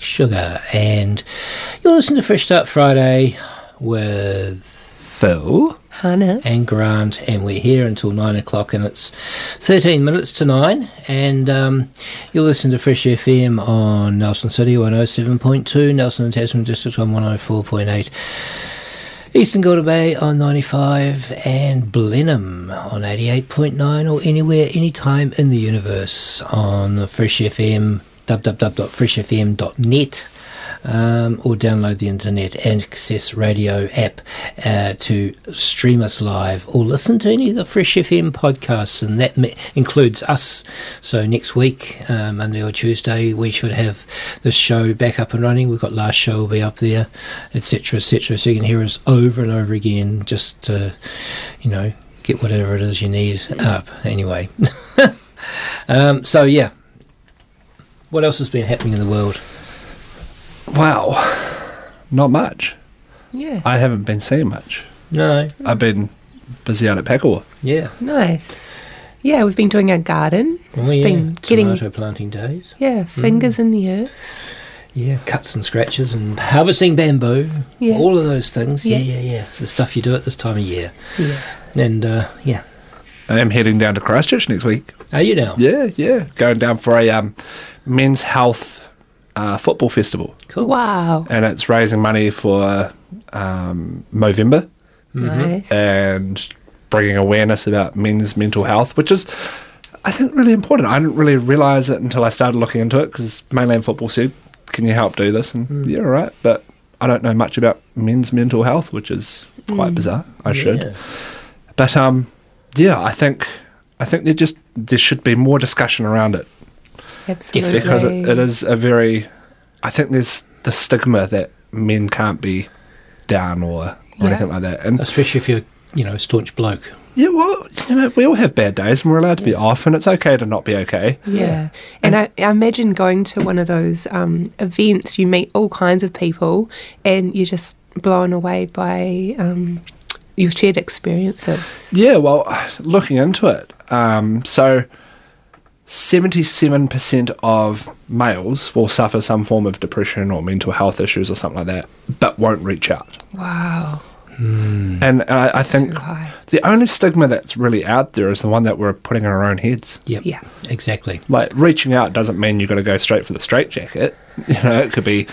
Sugar. And you'll listen to Fresh Start Friday with Phil, Hannah, and Grant. And we're here until nine o'clock, and it's 13 minutes to nine. And um, you'll listen to Fresh FM on Nelson City 107.2, Nelson and Tasman District on 104.8. Eastern Golden Bay on 95 and Blenheim on 88.9 or anywhere, anytime in the universe on the Fresh FM, www.freshfm.net um, or download the internet access radio app uh, to stream us live or listen to any of the Fresh FM podcasts and that me- includes us. So next week, uh, Monday or Tuesday, we should have this show back up and running. We've got last show will be up there, etc., etc. So you can hear us over and over again, just to, you know, get whatever it is you need up. Anyway, um, so yeah. What else has been happening in the world? Wow, not much. Yeah. I haven't been seeing much. No. I've been busy out at Pekawa. Yeah. Nice. Yeah, we've been doing our garden. Oh, It's yeah. been getting Tomato planting days. yeah fingers in the earth. Yeah, cuts and scratches and harvesting bamboo. Yeah. All of those things. Yeah, Yeah. yeah, yeah. The stuff you do at this time of year. Yeah. And uh, yeah. I am heading down to Christchurch next week. Are you now? Yeah, yeah. Going down for a um, men's health uh, football festival. Cool. Wow. And it's raising money for um, Movember Nice. and bringing awareness about men's mental health, which is, I think, really important. I didn't really realise it until I started looking into it because Mainland Football said, Can you help do this? And yeah, right. But I don't know much about men's mental health, which is quite Mm. bizarre. I should. But um, yeah, I think I think there just there should be more discussion around it Absolutely. because it, it is a very. I think there's the stigma that men can't be down or, or Yeah. anything like that, and Especially if you're, you know, a staunch bloke. yeah, well, you know, we all have bad days, and we're allowed to be off, and it's okay to not be okay. Yeah. And I, I imagine going to one of those um, events, you meet all kinds of people and you're just blown away by um, your shared experiences. Yeah, well, looking into it, um, so seventy-seven percent of males will suffer some form of depression or mental health issues or something like that, but won't reach out. Wow. And I, I think the only stigma that's really out there is the one that we're putting in our own heads. Yep. Yeah. Exactly. Like reaching out doesn't mean you've got to go straight for the straitjacket. You know, it could be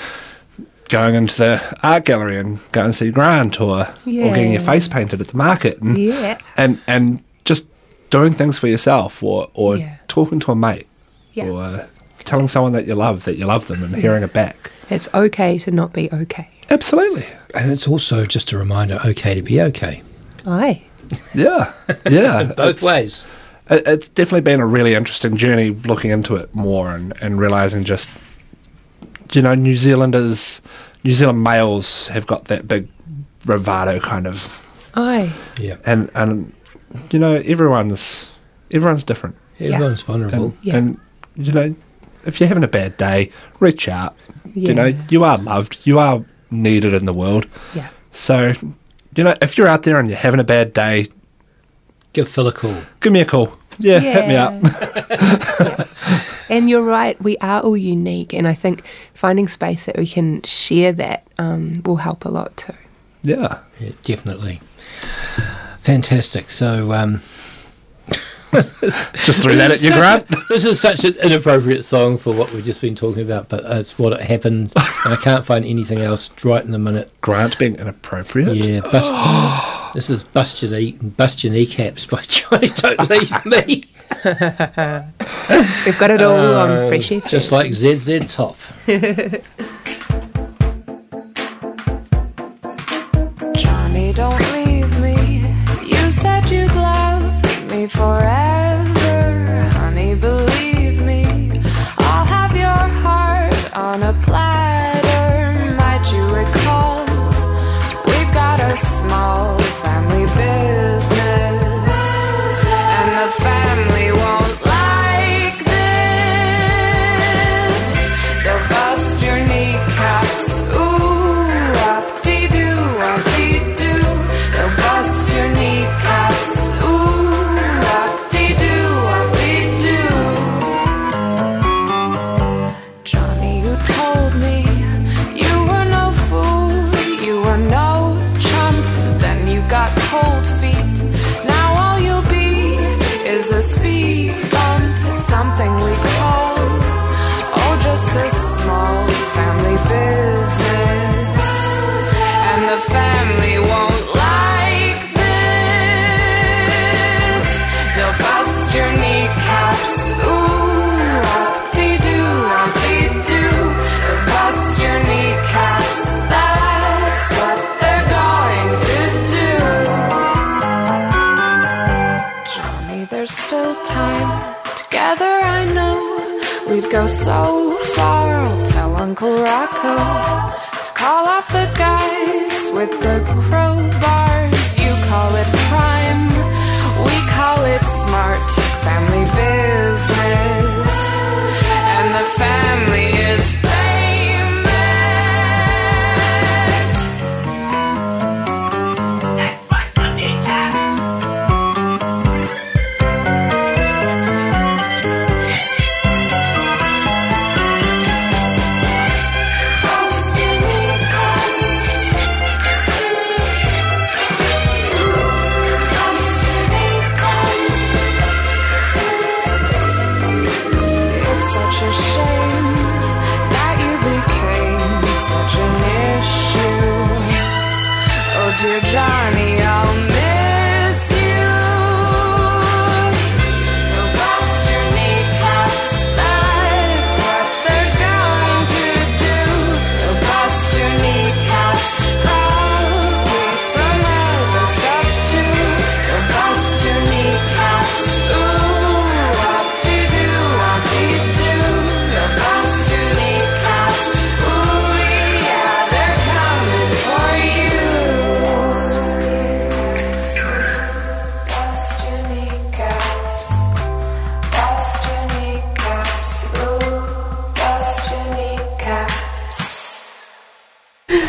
going into the art gallery and going and see Grant or or getting your face painted at the market and Yeah. and and just doing things for yourself or or Yeah. talking to a mate Yeah. or telling someone that you love that you love them and hearing it back. It's okay to not be okay. Absolutely. And it's also just a reminder okay to be okay. Aye. Yeah. Yeah. Both It's- ways. it- it's definitely been a really interesting journey looking into it more and, and realizing just you know New Zealanders New Zealand males have got that big bravado kind of Aye. Yeah. and and you know everyone's everyone's different Everyone's vulnerable. and, Yeah. and you know if you're having a bad day reach out Yeah. you know you are loved you are needed in the world Yeah. so you know if you're out there and you're having a bad day Give Phil a call. give me a call yeah, hit me up And you're right, we are all unique, and I think finding space that we can share that um, will help a lot too. Yeah. Yeah, definitely. Fantastic. So, um, Just threw that at you, Grant. this is such an inappropriate song for what we've just been talking about, but it's what it happened, and I can't find anything else right in the minute. Grant being inappropriate. Yeah, bust, this is Bust Your, knee, Bust Your Kneecaps by Johnny Don't Leave Me. We've got it all on Uh, Fresh FM. Just like ZZ Top. go so far. I'll tell Uncle Rocco to call off the guys with the crowbars. You call it crime, we call it smart family business. And the family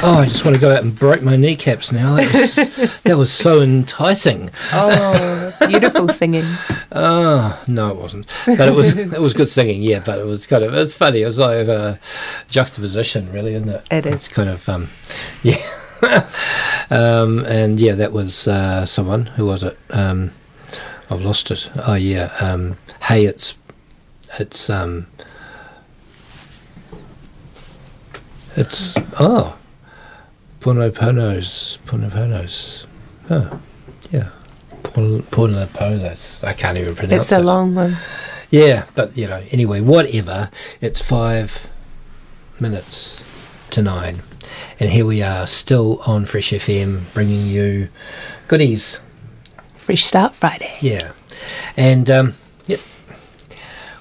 Oh, I just want to go out and break my kneecaps now. That was, that was so enticing. Oh, beautiful singing. Oh no, it wasn't. But it was it was good singing. Yeah, but it was kind of it's funny. It was like a juxtaposition, really, isn't it? It is. It's kind of um, yeah. um, and yeah, that was uh, someone. Who was it? Um, I've lost it. Oh yeah. Um, hey, it's it's um, it's oh, Ponoponos, Ponoponos. Oh, yeah. Pon- Ponoponos. I can't even pronounce it. It's a it. long one. Yeah, but you know, anyway, whatever. It's five minutes to nine, and here we are, still on Fresh FM, bringing you goodies. Fresh Start Friday. Yeah, and um, yep,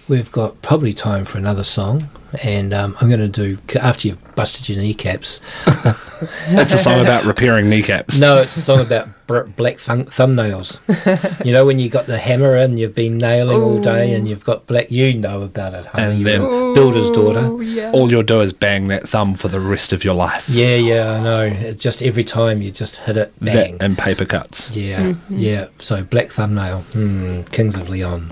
we've got probably time for another song, and um, I'm going to do after you've busted your kneecaps. That's a song about repairing kneecaps. No, it's a song about br- black thumb- thumbnails. you know, when you got the hammer and you've been nailing all day, and you've got black. You know about it, honey. And then a builder's daughter. all you'll do is bang that thumb for the rest of your life. Yeah, yeah, I know. It's just every time you just hit it, bang. That and paper cuts. Yeah, yeah. So black thumbnail, hmm, Kings of Leon.